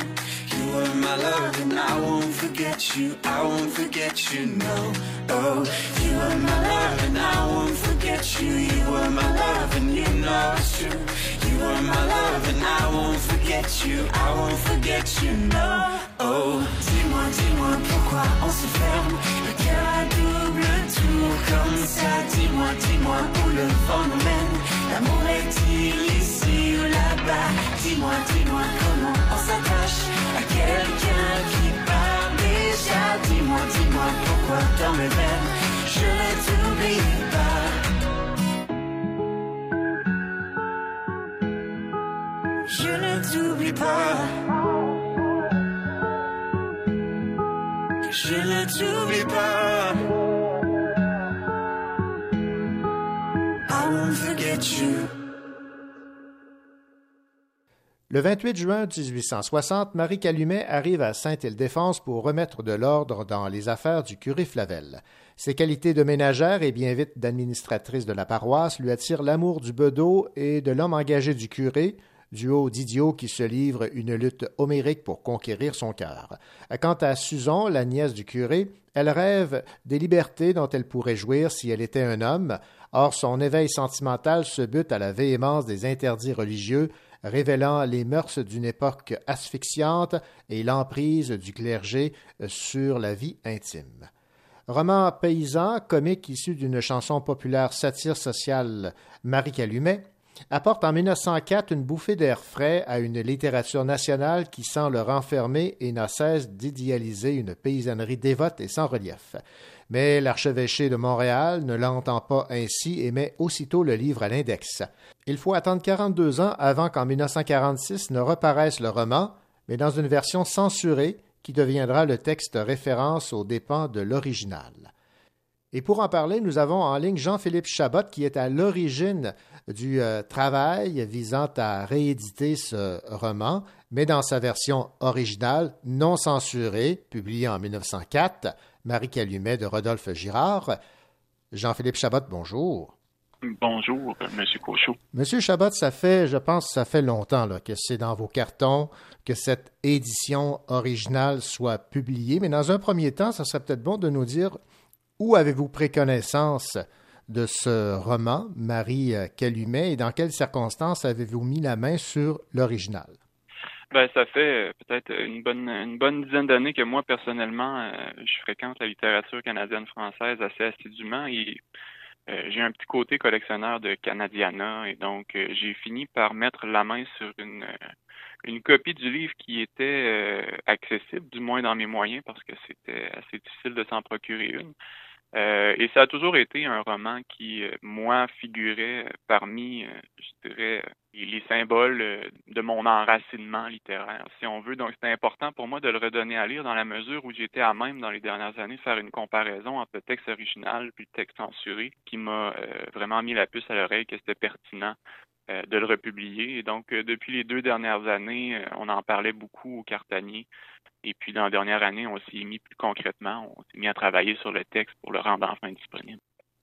Speaker 22: You were my love and I won't forget you. I won't forget you, no. Oh, you were my love and I won't forget you. You were my love and you know it's true my love and I won't forget you. I won't forget you, no. Oh, dis-moi, dis-moi pourquoi on se ferme. Le cœur double tour comme ça. Dis-moi, dis-moi où le vent nous mène. L'amour est-il ici ou là-bas? Dis-moi, dis-moi comment on s'attache à quelqu'un qui part déjà. Dis-moi, dis-moi pourquoi dans mes veines je ne t'oublie pas Je ne t'oublie pas
Speaker 18: Je ne t'oublie pas. I won't forget you.
Speaker 2: Le 28 juin 1860, Marie Calumet arrive à Sainte-Île-Défense pour remettre de l'ordre dans les affaires du curé Flavel. Ses qualités de ménagère et bien vite d'administratrice de la paroisse lui attirent l'amour du bedeau et de l'homme engagé du curé, duo d'idiots qui se livrent une lutte homérique pour conquérir son cœur. Quant à Susan, la nièce du curé, elle rêve des libertés dont elle pourrait jouir si elle était un homme. Or, son éveil sentimental se bute à la véhémence des interdits religieux révélant les mœurs d'une époque asphyxiante et l'emprise du clergé sur la vie intime. Roman paysan, comique issu d'une chanson populaire satire sociale Marie Calumet, apporte en 1904 une bouffée d'air frais à une littérature nationale qui sent le renfermer et n'a cesse d'idéaliser une paysannerie dévote et sans relief. Mais l'archevêché de Montréal ne l'entend pas ainsi et met aussitôt le livre à l'index. Il faut attendre 42 ans avant qu'en 1946 ne reparaisse le roman, mais dans une version censurée qui deviendra le texte référence aux dépens de l'original. Et pour en parler, nous avons en ligne Jean-Philippe Chabot qui est à l'origine du euh, travail visant à rééditer ce roman, mais dans sa version originale, non censurée, publiée en 1904, Marie Calumet de Rodolphe Girard. Jean-Philippe Chabot, bonjour.
Speaker 23: Bonjour, M. Cochot.
Speaker 2: Monsieur Chabot, ça fait, je pense, ça fait longtemps là, que c'est dans vos cartons que cette édition originale soit publiée, mais dans un premier temps, ça serait peut-être bon de nous dire où avez-vous pris connaissance de ce roman, Marie Calumet, et dans quelles circonstances avez-vous mis la main sur l'original?
Speaker 23: Ben, ça fait euh, peut-être une bonne une bonne dizaine d'années que moi personnellement euh, je fréquente la littérature canadienne française assez assidûment et euh, j'ai un petit côté collectionneur de Canadiana et donc j'ai fini par mettre la main sur une une copie du livre qui était accessible, du moins dans mes moyens, parce que c'était assez difficile de s'en procurer une. Euh, et ça a toujours été un roman qui, euh, moi, figurait parmi, euh, je dirais, les symboles de mon enracinement littéraire, si on veut. Donc, c'était important pour moi de le redonner à lire dans la mesure où j'étais à même, dans les dernières années, faire une comparaison entre le texte original puis le texte censuré, qui m'a vraiment mis la puce à l'oreille que c'était pertinent de le republier. Et donc, depuis les deux dernières années, on en parlait beaucoup au Cartanier et puis, dans la dernière année, on s'est mis plus concrètement, on s'est mis à travailler sur le texte pour le rendre enfin disponible.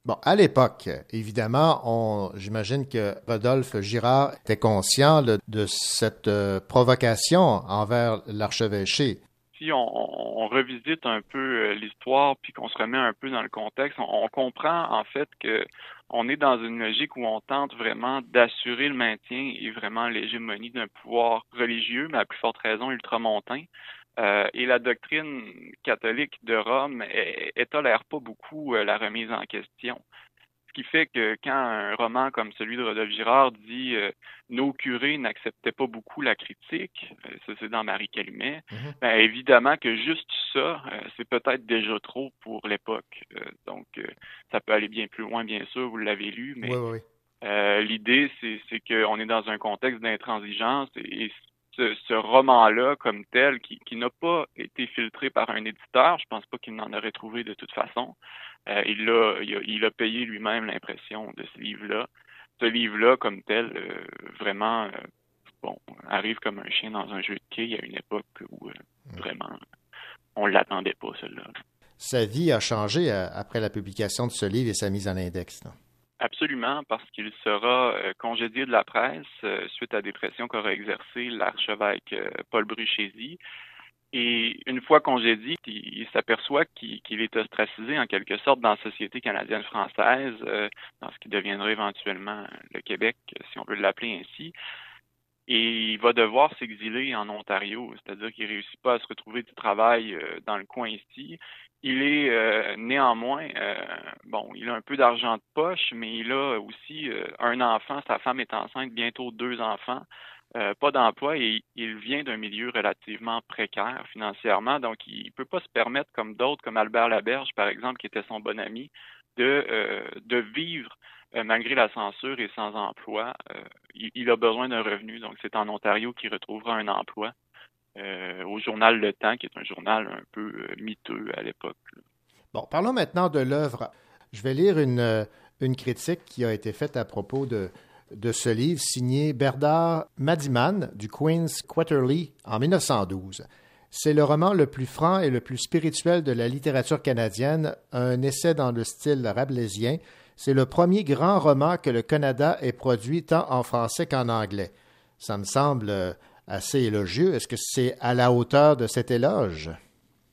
Speaker 2: Bon, à l'époque, évidemment, j'imagine que Rodolphe Girard était conscient de cette euh, provocation envers l'archevêché.
Speaker 23: Si on, revisite un peu euh, l'histoire puis qu'on se remet un peu dans le contexte, on, comprend en fait que on est dans une logique où on tente vraiment d'assurer le maintien et vraiment l'hégémonie d'un pouvoir religieux, mais à plus forte raison ultramontain. Euh, et la doctrine catholique de Rome étolère pas beaucoup euh, la remise en question. Ce qui fait que quand un roman comme celui de Rodolphe Girard dit euh, nos curés n'acceptaient pas beaucoup la critique, ça c'est dans Marie Calumet, ben, évidemment que juste ça, c'est peut-être déjà trop pour l'époque. donc ça peut aller bien plus loin, bien sûr, vous l'avez lu, mais l'idée c'est qu'on est dans un contexte d'intransigeance et ce, roman-là comme tel, qui, n'a pas été filtré par un éditeur, je pense pas qu'il n'en aurait trouvé de toute façon. Euh, il, a, il, a, payé lui-même l'impression de ce livre-là. Ce livre-là, comme tel, euh, vraiment, euh, bon, arrive comme un chien dans un jeu de quilles à une époque où vraiment on l'attendait pas, celui-là.
Speaker 2: Sa vie a changé après la publication de ce livre et sa mise en index.
Speaker 23: Absolument, parce qu'il sera euh, congédié de la presse euh, suite à des pressions qu'aura exercées l'archevêque euh, Paul Bruchési. Et une fois congédié, il, s'aperçoit qu'il est ostracisé en quelque sorte dans la société canadienne-française, dans ce qui deviendra éventuellement le Québec, si on veut l'appeler ainsi. Et il va devoir s'exiler en Ontario, c'est-à-dire qu'il ne réussit pas à se retrouver du travail dans le coin ici. Il est euh, néanmoins, euh, bon, il a un peu d'argent de poche, mais il a aussi euh, un enfant. Sa femme est enceinte, bientôt deux enfants. pas d'emploi et il vient d'un milieu relativement précaire financièrement, donc il ne peut pas se permettre, comme d'autres, comme Albert Laberge, par exemple, qui était son bon ami, de, de vivre malgré la censure et sans emploi. Il, il, a besoin d'un revenu, donc c'est en Ontario qu'il retrouvera un emploi. euh, au journal Le Temps, qui est un journal un peu euh, miteux à l'époque.
Speaker 2: Bon, parlons maintenant de l'œuvre. Je vais lire une, euh, une critique qui a été faite à propos de, de ce livre signé Bernard Madiman du Queen's Quarterly en 1912. C'est le roman le plus franc et le plus spirituel de la littérature canadienne, un essai dans le style rabelaisien. C'est le premier grand roman que le Canada ait produit tant en français qu'en anglais. Ça me semble euh, assez élogieux. Est-ce que c'est à la hauteur de cet éloge?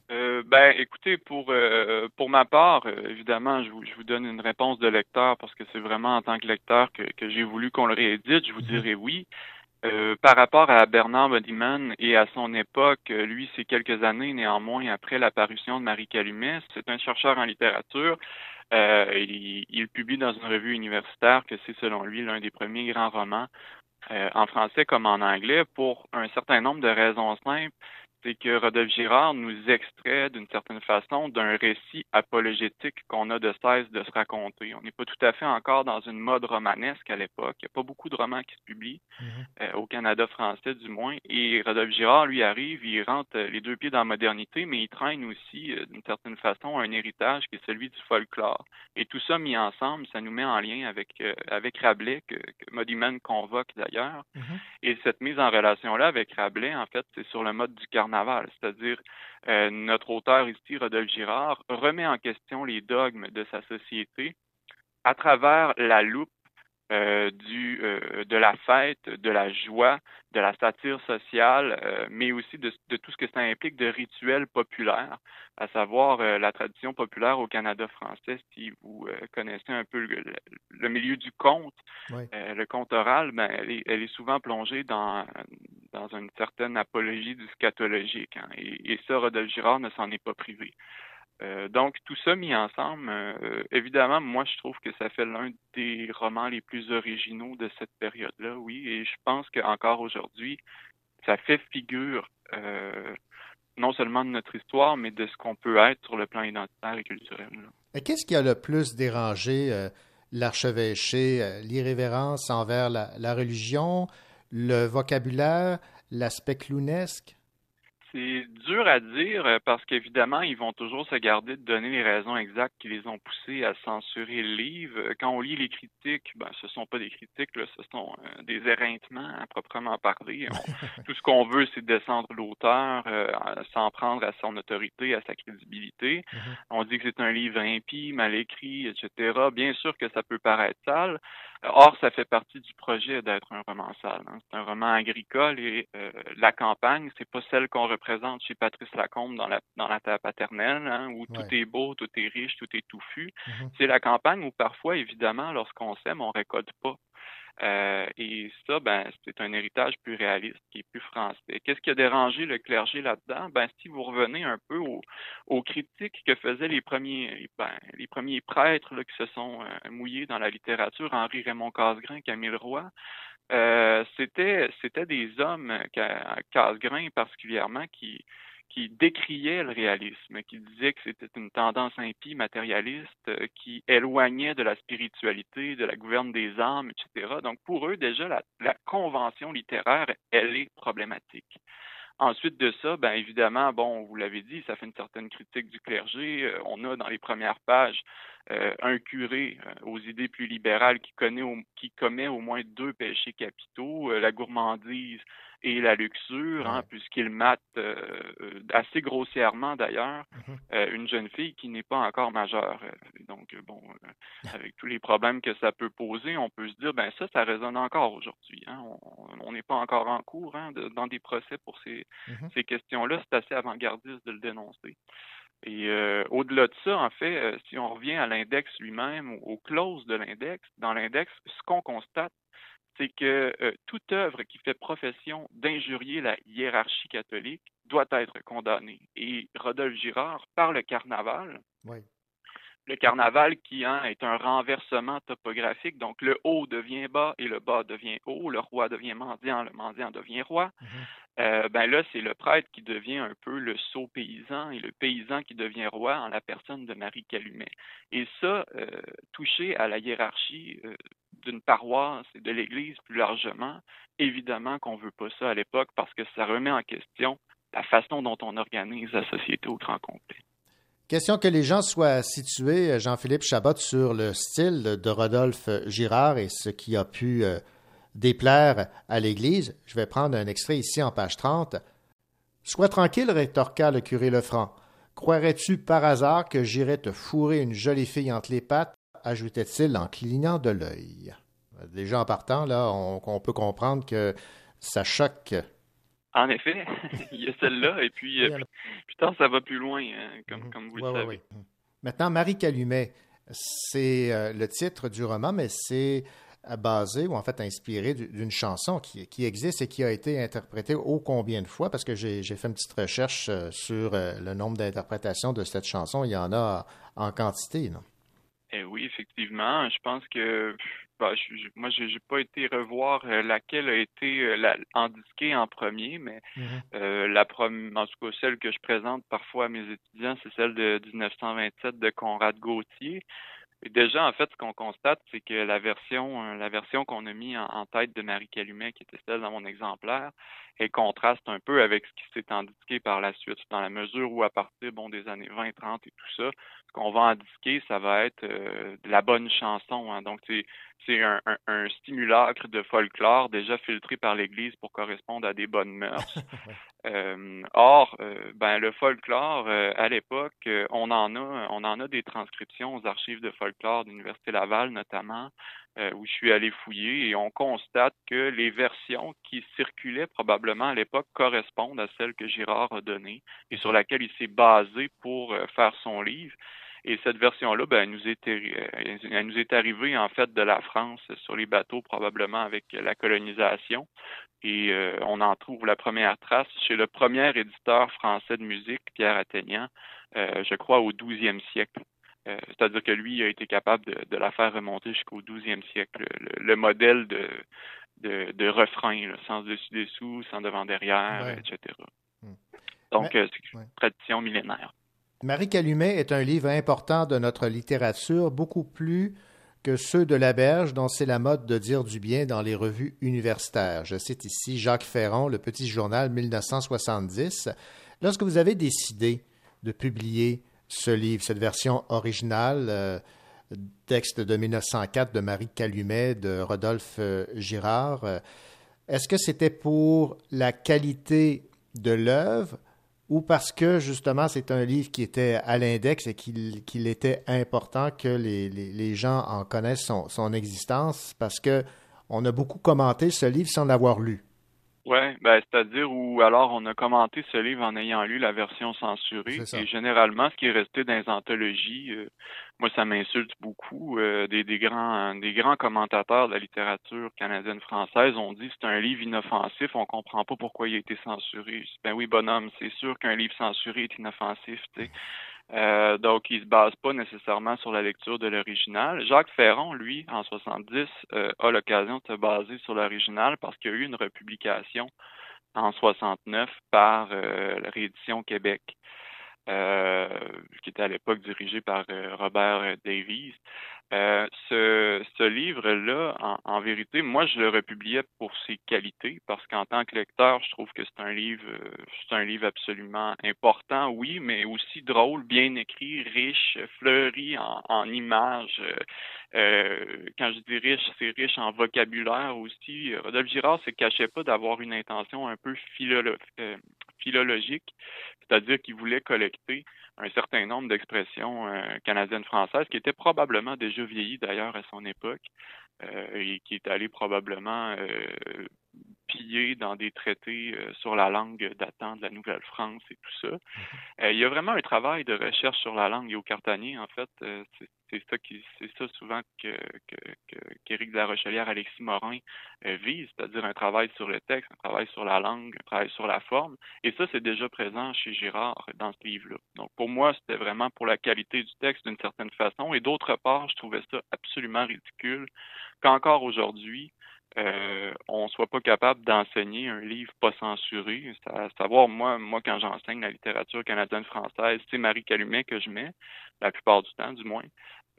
Speaker 23: Euh, ben, écoutez, pour euh, pour ma part, euh, évidemment, je vous, je vous donne une réponse de lecteur parce que c'est vraiment en tant que lecteur que, que j'ai voulu qu'on le réédite. Je vous dirais oui. Par rapport à Bernard Bodiman et à son époque, lui, c'est quelques années néanmoins après l'apparition de Marie Calumet. C'est un chercheur en littérature. Euh, il, publie dans une revue universitaire que c'est selon lui l'un des premiers grands romans euh, en français comme en anglais pour un certain nombre de raisons simples c'est que Rodolphe Girard nous extrait d'une certaine façon d'un récit apologétique qu'on a de cesse de se raconter. On n'est pas tout à fait encore dans une mode romanesque à l'époque. Il n'y a pas beaucoup de romans qui se publient, euh, au Canada français du moins. Et Rodolphe Girard, lui, arrive, il rentre euh, les deux pieds dans la modernité, mais il traîne aussi, euh, d'une certaine façon, un héritage qui est celui du folklore. Et tout ça mis ensemble, ça nous met en lien avec, euh, avec Rabelais, que, que Modiman convoque d'ailleurs. Et cette mise en relation-là avec Rabelais, en fait, c'est sur le mode du carnaval, c'est-à-dire euh, notre auteur ici, Rodolphe Girard, remet en question les dogmes de sa société à travers la loupe euh, du euh, de la fête, de la joie, de la satire sociale, euh, mais aussi de, de, tout ce que ça implique de rituels populaires, à savoir euh, la tradition populaire au Canada français. Si vous euh, connaissez un peu le, le, milieu du conte,
Speaker 2: Oui.
Speaker 23: le conte oral, ben, elle, est, elle est souvent plongée dans, dans une certaine apologie du scatologique. Hein, et, et ça, Rodolphe Girard ne s'en est pas privé. Euh, donc, tout ça mis ensemble, euh, évidemment, moi, je trouve que ça fait l'un des romans les plus originaux de cette période-là, oui, et je pense qu'encore aujourd'hui, ça fait figure euh, non seulement de notre histoire, mais de ce qu'on peut être sur le plan identitaire et culturel.
Speaker 2: qu'est-ce qui a le plus dérangé l'archevêché, l'irrévérence envers la, la religion, le vocabulaire, l'aspect clownesque?
Speaker 23: C'est dur à dire euh, parce qu'évidemment, ils vont toujours se garder de donner les raisons exactes qui les ont poussés à censurer le livre. Euh, Quand on lit les critiques, ben, ce sont pas des critiques, là, ce sont euh, des éreintements à proprement parler. On- tout ce qu'on veut, c'est descendre l'auteur, euh, s'en prendre à son autorité, à sa crédibilité. On dit que c'est un livre impie, mal écrit, etc. Bien sûr que ça peut paraître sale. Or, ça fait partie du projet d'être un roman sale. hein. C'est un roman agricole et euh, la campagne, c'est pas celle qu'on représente chez Patrice Lacombe dans la dans la terre paternelle, hein, où tout est beau, tout est riche, tout est touffu. C'est la campagne où parfois, évidemment, lorsqu'on sème, on récolte pas. Euh, et ça, ben, c'est un héritage plus réaliste, qui est plus français. Qu'est-ce qui a dérangé le clergé là-dedans? Ben, si vous revenez un peu aux, critiques que faisaient les premiers, ben, les premiers prêtres qui se sont euh, mouillés dans la littérature, Henri Raymond Casgrain, Camille Roy, euh, c'était c'était des hommes, Ca- Casgrain particulièrement, qui qui décriaient le réalisme, qui disaient que c'était une tendance impie, matérialiste, euh, qui éloignait de la spiritualité, de la gouverne des âmes, etc. Donc pour eux, déjà, la, convention littéraire, elle est problématique. Ensuite de ça, ben évidemment, bon, vous l'avez dit, ça fait une certaine critique du clergé. Euh, on a dans les premières pages euh, un curé aux idées plus libérales qui connaît qui commet au moins deux péchés capitaux, la gourmandise et la luxure, hein, puisqu'il mate euh, euh, assez grossièrement d'ailleurs euh, une jeune fille qui n'est pas encore majeure. Donc bon, euh, avec tous les problèmes que ça peut poser, on peut se dire ben ça, ça résonne encore aujourd'hui. Hein. On- n'est pas encore en cours hein, de- dans des procès pour ces,
Speaker 2: Mhm.
Speaker 23: ces questions-là. C'est assez avant-gardiste de le dénoncer. Et euh, au-delà de ça, en fait, euh, si on revient à l'index lui-même, aux clauses de l'index, dans l'index, ce qu'on constate, c'est que euh, toute œuvre qui fait profession d'injurier la hiérarchie catholique doit être condamnée. Et Rodolphe Girard, par le carnaval. Le carnaval qui hein, est un renversement topographique, donc le haut devient bas et le bas devient haut, le roi devient mendiant, le mendiant devient roi. Euh, ben là, c'est le prêtre qui devient un peu le sot paysan et le paysan qui devient roi en la personne de Marie Calumet. Et ça, euh, toucher à la hiérarchie euh, d'une paroisse et de l'Église plus largement, évidemment qu'on veut pas ça à l'époque parce que ça remet en question la façon dont on organise la société au grand complet.
Speaker 2: Question que les gens soient situés, Jean-Philippe Chabot, sur le style de Rodolphe Girard et ce qui a pu euh, déplaire à l'Église. Je vais prendre un extrait ici en page 30. Sois tranquille, rétorqua le curé Lefranc. Croirais-tu par hasard que j'irais te fourrer une jolie fille entre les pattes? ajoutait-il en clignant de l'œil. Déjà en partant, là, on, peut comprendre que ça choque.
Speaker 23: En effet, il y a celle-là, et puis euh, plus tard, ça va plus loin, hein, comme, mhm. comme, vous le savez.
Speaker 2: Maintenant, Marie Calumet, c'est euh, le titre du roman, mais c'est basé ou en fait inspiré d'une chanson qui, qui, existe et qui a été interprétée ô combien de fois, parce que j'ai fait une petite recherche euh, sur le nombre d'interprétations de cette chanson. Il y en a en quantité, non?
Speaker 23: Eh oui, effectivement. Je pense que bah, je, moi, j'ai pas été revoir euh, laquelle a été euh, la, indiquée en premier, mais mm-hmm. euh, la en tout cas celle que je présente parfois à mes étudiants, c'est celle de 1927 de Conrad Gauthier. Et déjà, en fait, ce qu'on constate, c'est que la version, la version qu'on a mis en, tête de Marie Calumet, qui était celle dans mon exemplaire, elle contraste un peu avec ce qui s'est indiqué par la suite, dans la mesure où à partir bon, des années 20, 30 et tout ça, ce qu'on va indiquer, ça va être de la bonne chanson. Hein. Donc, c'est c'est un, un, simulacre de folklore déjà filtré par l'Église pour correspondre à des bonnes mœurs. euh, or, euh, ben, le folklore, euh, à l'époque, on en a on en a des transcriptions aux archives de folklore de l'Université Laval notamment, où je suis allé fouiller et on constate que les versions qui circulaient probablement à l'époque correspondent à celles que Girard a données et sur laquelle il s'est basé pour faire son livre. Et cette version-là, ben, elle nous, est, elle nous est arrivée en fait de la France sur les bateaux, probablement avec la colonisation. Et euh, on en trouve la première trace chez le premier éditeur français de musique, Pierre Athénian, euh, je crois au 12e siècle. Euh, c'est-à-dire que lui a été capable de, la faire remonter jusqu'au 12e siècle. Le, modèle de, de, de refrain, sans dessus-dessous, sans devant-derrière, etc. Hmm. Donc, c'est une tradition millénaire.
Speaker 2: Marie Calumet est un livre important de notre littérature, beaucoup plus que ceux de la Berge, dont c'est la mode de dire du bien dans les revues universitaires. Je cite ici Jacques Ferron, Le Petit Journal 1970. Lorsque vous avez décidé de publier ce livre, cette version originale, euh, texte de 1904 de Marie Calumet, de Rodolphe euh, Girard, euh, est-ce que c'était pour la qualité de l'œuvre ou parce que justement c'est un livre qui était à l'index et qu'il était important que les, les, gens en connaissent son, son, existence parce que on a beaucoup commenté ce livre sans l'avoir lu.
Speaker 23: Oui, ben, c'est-à-dire où alors on a commenté ce livre en ayant lu la version censurée. Et généralement, ce qui est resté dans les anthologies, euh, moi ça m'insulte beaucoup. Euh, des, des, grands des grands commentateurs de la littérature canadienne française ont dit c'est un livre inoffensif, on comprend pas pourquoi il a été censuré. ben oui, bonhomme, c'est sûr qu'un livre censuré est inoffensif, tu sais. Euh, donc, il se base pas nécessairement sur la lecture de l'original. Jacques Ferron, lui, en 70, euh, a l'occasion de se baser sur l'original parce qu'il y a eu une republication en 69 par euh, la réédition Québec, qui était à l'époque dirigée par Robert Davies. Euh, ce, ce livre-là, en, en, vérité, moi, je le republiais pour ses qualités, parce qu'en tant que lecteur, je trouve que c'est un livre, euh, c'est un livre absolument important, oui, mais aussi drôle, bien écrit, riche, fleuri en, en images. Euh, quand je dis riche, c'est riche en vocabulaire aussi. Rodolphe Girard se cachait pas d'avoir une intention un peu philolo philologique, c'est-à-dire qu'il voulait collecter un certain nombre d'expressions euh, canadiennes-françaises qui étaient probablement déjà vieillies d'ailleurs à son époque euh, et qui est allé probablement euh, piller dans des traités sur la langue datant de la Nouvelle-France et tout ça. Mm-hmm. il y a vraiment un travail de recherche sur la langue. Et au Cartanier, en fait, c'est ça qui c'est ça souvent que qu'Éric de la Rochelière, Alexis Morin euh, vise, c'est-à-dire un travail sur le texte, un travail sur la langue, un travail sur la forme. Et ça, c'est déjà présent chez Girard dans ce livre-là. Donc pour moi, c'était vraiment pour la qualité du texte d'une certaine façon. Et d'autre part, je trouvais ça absolument ridicule qu'encore aujourd'hui, euh, on soit pas capable d'enseigner un livre pas censuré. À savoir, moi, moi, quand j'enseigne la littérature canadienne-française, c'est Marie Calumet que je mets, la plupart du temps, du moins.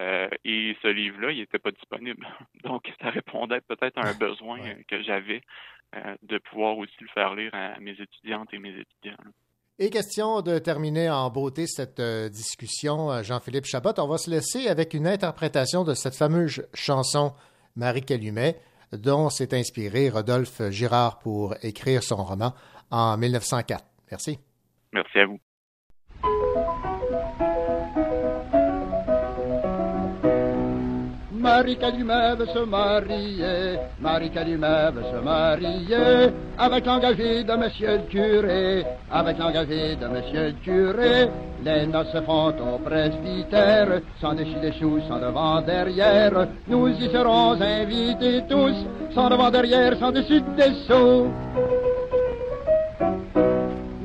Speaker 23: Euh, et ce livre-là, il n'était pas disponible. Donc, ça répondait peut-être à un besoin euh, que j'avais euh, de pouvoir aussi le faire lire à mes étudiantes et mes étudiants.
Speaker 2: Et question de terminer en beauté cette discussion, Jean-Philippe Chabot, on va se laisser avec une interprétation de cette fameuse chanson Marie Calumet, dont s'est inspiré Rodolphe Girard pour écrire son roman en 1904. Merci.
Speaker 23: Merci à vous.
Speaker 24: Marie Calumet se marier, Marie Calumet se marier, avec l'engagé de monsieur le curé, avec l'engagé de monsieur le curé. Les noces se font au presbytère, sans dessus dessous, sans devant derrière. Nous y serons invités tous, sans devant derrière, sans dessus dessous.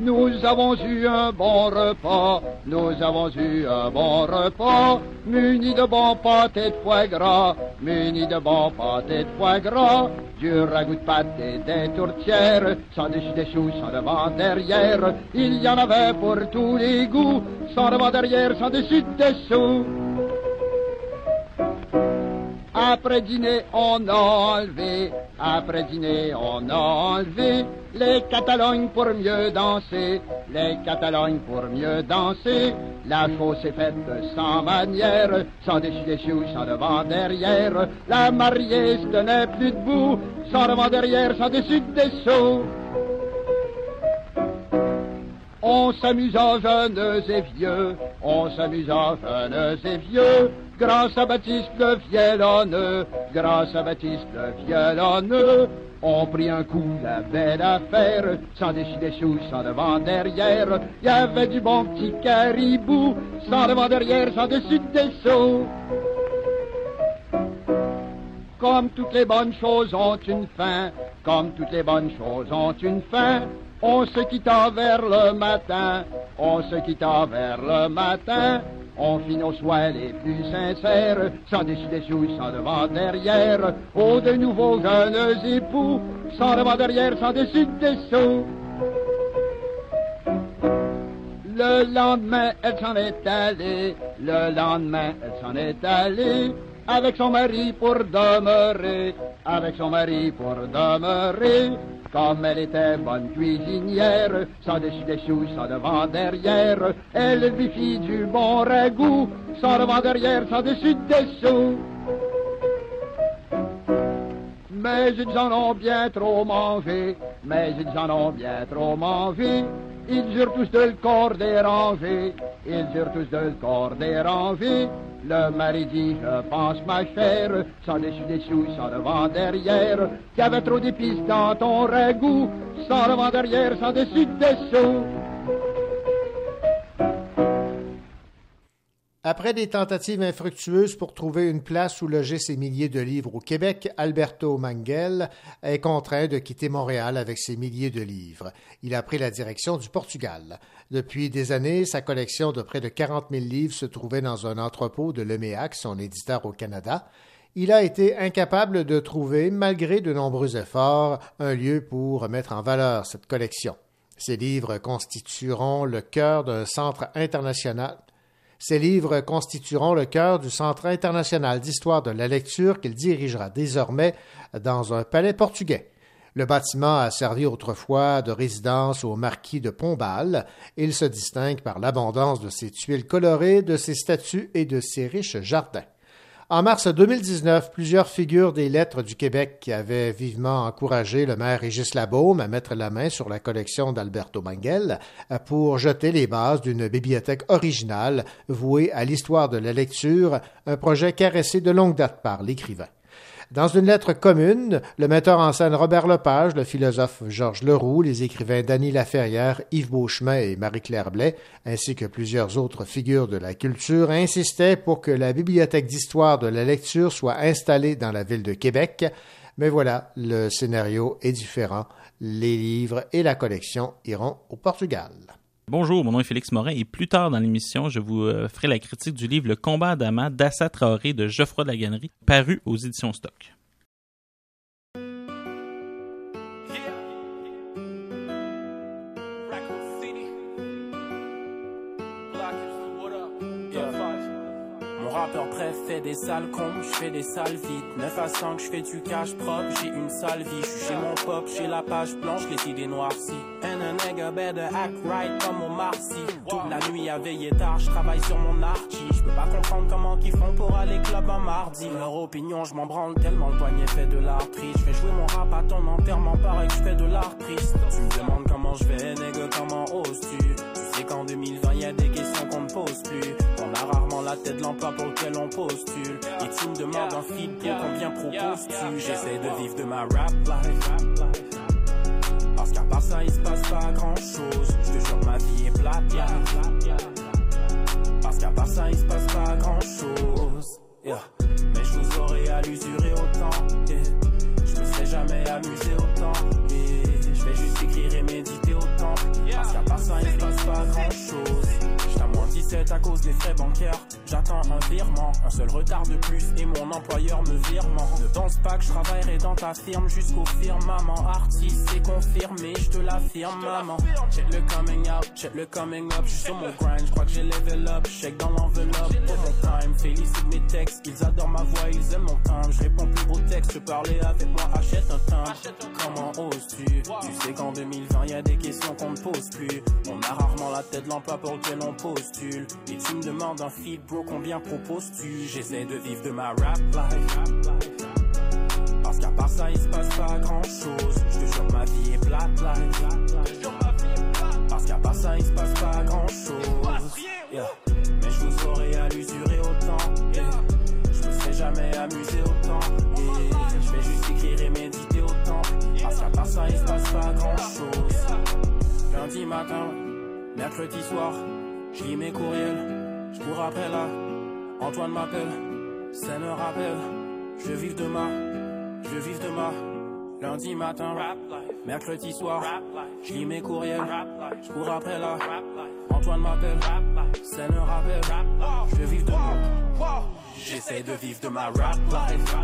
Speaker 24: Nous avons eu un bon repas, nous avons eu un bon repas, muni de bons pâtés de foie gras, muni de bons pâtés de foie gras, du ragoût de pâte et des tourtières, sans dessus dessous, sans devant derrière, il y en avait pour tous les goûts, sans devant derrière, sans dessus dessous. Après dîner, on a enlevé, après dîner, on a enlevé les Catalognes pour mieux danser, les Catalognes pour mieux danser. La chose est faite sans manière, sans dessus dessous, sans devant derrière. La mariée se tenait plus debout, sans devant derrière, sans dessus dessous. On s'amusa jeunes et vieux, on s'amusa jeunes et vieux, grâce à Baptiste le violonneux, grâce à Baptiste le violonneux. On prit un coup la belle affaire, sans dessus dessous, sans devant derrière. Y avait du bon petit caribou, sans devant derrière, sans dessus dessous. Comme toutes les bonnes choses ont une fin, comme toutes les bonnes choses ont une fin, on se quitta vers le matin, on se quitta vers le matin, on fit nos soins les plus sincères, sans dessus dessous, sans devant derrière, oh de nouveaux jeunes époux, sans devant derrière, sans dessus dessous. Le lendemain, elle s'en est allée, le lendemain, elle s'en est allée, avec son mari pour demeurer, avec son mari pour demeurer. Comme elle était bonne cuisinière, sans dessus dessous, sans devant derrière, elle lui fit du bon ragoût, sans devant derrière, sans dessus dessous. Mais ils en ont bien trop mangé, mais ils en ont bien trop mangé. Ils eurent tous de le corps dérangé, ils eurent tous de le corps dérangé. Le mari dit, je pense ma chère, sans dessus dessous, sans devant derrière, qu'il y avait trop d'épices dans ton ragoût, sans devant derrière, sans dessus dessous.
Speaker 2: Après des tentatives infructueuses pour trouver une place où loger ses milliers de livres au Québec, Alberto Manguel est contraint de quitter Montréal avec ses milliers de livres. Il a pris la direction du Portugal. Depuis des années, sa collection de près de 40 000 livres se trouvait dans un entrepôt de l'EMEAC, son éditeur au Canada. Il a été incapable de trouver, malgré de nombreux efforts, un lieu pour mettre en valeur cette collection. Ces livres constitueront le cœur d'un centre international ces livres constitueront le cœur du Centre international d'histoire de la lecture qu'il dirigera désormais dans un palais portugais. Le bâtiment a servi autrefois de résidence au marquis de Pombal. Il se distingue par l'abondance de ses tuiles colorées, de ses statues et de ses riches jardins. En mars 2019, plusieurs figures des lettres du Québec qui avaient vivement encouragé le maire Régis Labaume à mettre la main sur la collection d'Alberto Manguel pour jeter les bases d'une bibliothèque originale vouée à l'histoire de la lecture, un projet caressé de longue date par l'écrivain. Dans une lettre commune, le metteur en scène Robert Lepage, le philosophe Georges Leroux, les écrivains Dany Laferrière, Yves Beauchemin et Marie-Claire Blais, ainsi que plusieurs autres figures de la culture, insistaient pour que la bibliothèque d'histoire de la lecture soit installée dans la ville de Québec. Mais voilà, le scénario est différent. Les livres et la collection iront au Portugal.
Speaker 4: Bonjour, mon nom est Félix Morin et plus tard dans l'émission, je vous euh, ferai la critique du livre Le combat Damas d'Assa Traoré de Geoffroy de la Gannerie, paru aux éditions Stock.
Speaker 25: Fait des sales cons, je fais des sales vite. 9 à 5, je fais du cash propre, j'ai une sale vie. Je suis chez mon pop, j'ai la page blanche, les idées noircies. And a nigga better act right comme mon Marcy. Toute la nuit à veiller tard, je travaille sur mon archi. Je peux pas comprendre comment qu'ils font pour aller club un mardi. Leur opinion, je m'en branle tellement le poignet fait de l'artiste. Je fais jouer mon rap à ton enterrement, pareil que je fais de l'art triste. Tu me demandes comment je vais, nigga, comment oses-tu? Tu sais qu'en 2020, y a des questions qu'on ne pose plus. La tête l'emploi pour lequel on postule. Et tu me demandes un feed pour combien proposes-tu? J'essaie de vivre de ma rap life. Parce qu'à part ça, il se passe pas grand chose. Je te jure, ma vie est plate. Parce qu'à part ça, il se passe pas grand chose. Mais je vous aurais à l'usurer autant. Je me serais jamais amusé autant. Je vais juste écrire et méditer autant. Parce qu'à part ça, il se passe pas grand chose. J'suis à moins 17 à cause des frais bancaires. J'attends un virement, un seul retard de plus et mon employeur me virement. Ne pense pas que je travaillerai dans ta firme jusqu'au firmament. Artiste, c'est confirmé, je te l'affirme, maman. Check le coming out, check le coming up. J'suis sur mon grind, j'crois que j'ai level up. Check dans l'enveloppe pour mon time. Félicite mes textes, ils adorent ma voix, ils aiment mon timbre. Je réponds plus aux textes, parler avec moi, achète un timbre. Comment oses-tu? Tu sais qu'en 2020 y a des questions qu'on ne pose plus. On a rarement la tête de l'emploi pour lequel on Et tu me demandes un feed, bro, combien proposes-tu? J'essaie de vivre de ma rap life. Parce qu'à part ça, il se passe pas grand chose. Je te jure, ma vie est plate life. Parce qu'à part ça, il se passe pas grand chose. Mais je vous aurais à autant. Je me serais jamais amusé autant. Je vais juste écrire et méditer autant. Parce qu'à part ça, il se passe pas grand chose. Lundi matin, mercredi soir, je lis mes courriels. Je cours après là. Antoine m'appelle. C'est me rappelle. Je vive de ma. Je vive de ma. Lundi matin, mercredi soir, je lis mes courriels, je cours après là. Antoine m'appelle, c'est me rappelle, je vive de ma. J'essaie de vivre de ma rap life.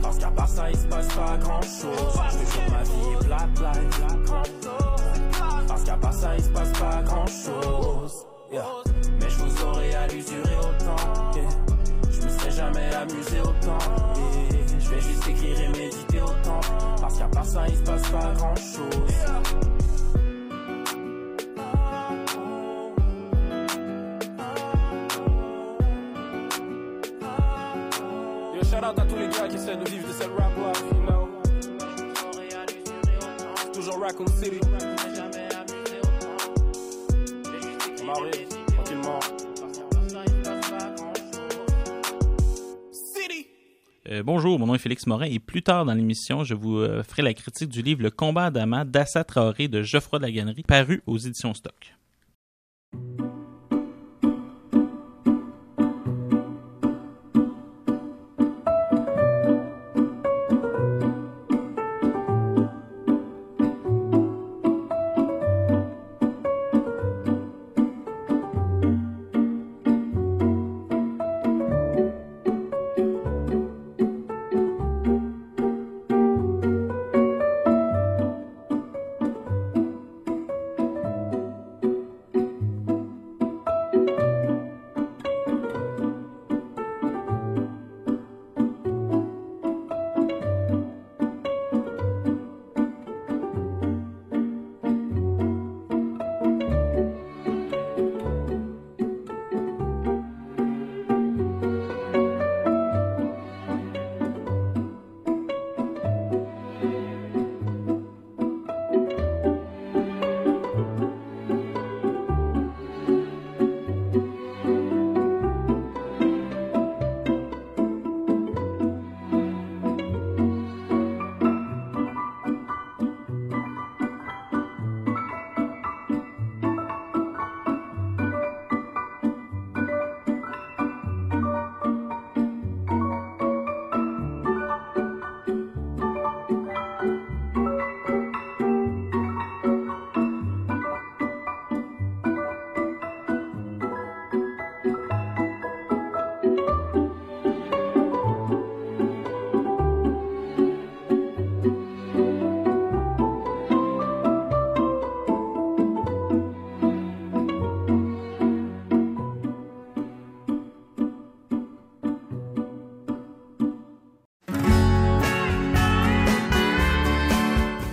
Speaker 25: Parce qu'à part ça, il se passe pas grand chose. Je ma vie plate life. Parce qu'à part ça, il se passe pas grand chose. Yeah. Mais je vous aurais à l'usurer autant. Yeah. Je me serais jamais amusé autant. Yeah. Je vais juste écrire et méditer autant. Parce qu'à part ça, il se passe pas grand chose. Yo, shout out à tous les gars qui essaient de vivre de cette rap life, you know. Toujours Raccoon City. Tranquillement.
Speaker 4: Euh, bonjour, mon nom est Félix Morin et plus tard dans l'émission, je vous euh, ferai la critique du livre Le combat d'Adama d'Assa Traoré de Geoffroy de la Gannerie, paru aux éditions Stock.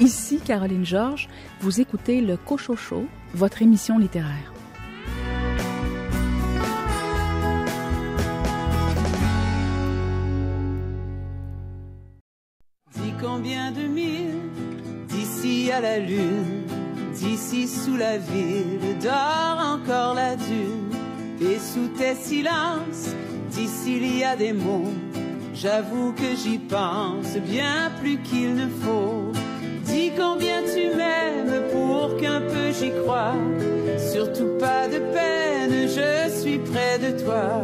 Speaker 26: Ici Caroline Georges, vous écoutez le Cochocho, votre émission littéraire.
Speaker 12: Dis combien de milles d'ici à la lune, d'ici sous la ville, dort encore la dune, et sous tes silences, d'ici il y a des mots. J'avoue que j'y pense bien plus qu'il ne faut. Dis combien tu m'aimes pour qu'un peu j'y croie. Surtout pas de peine, je suis près de toi.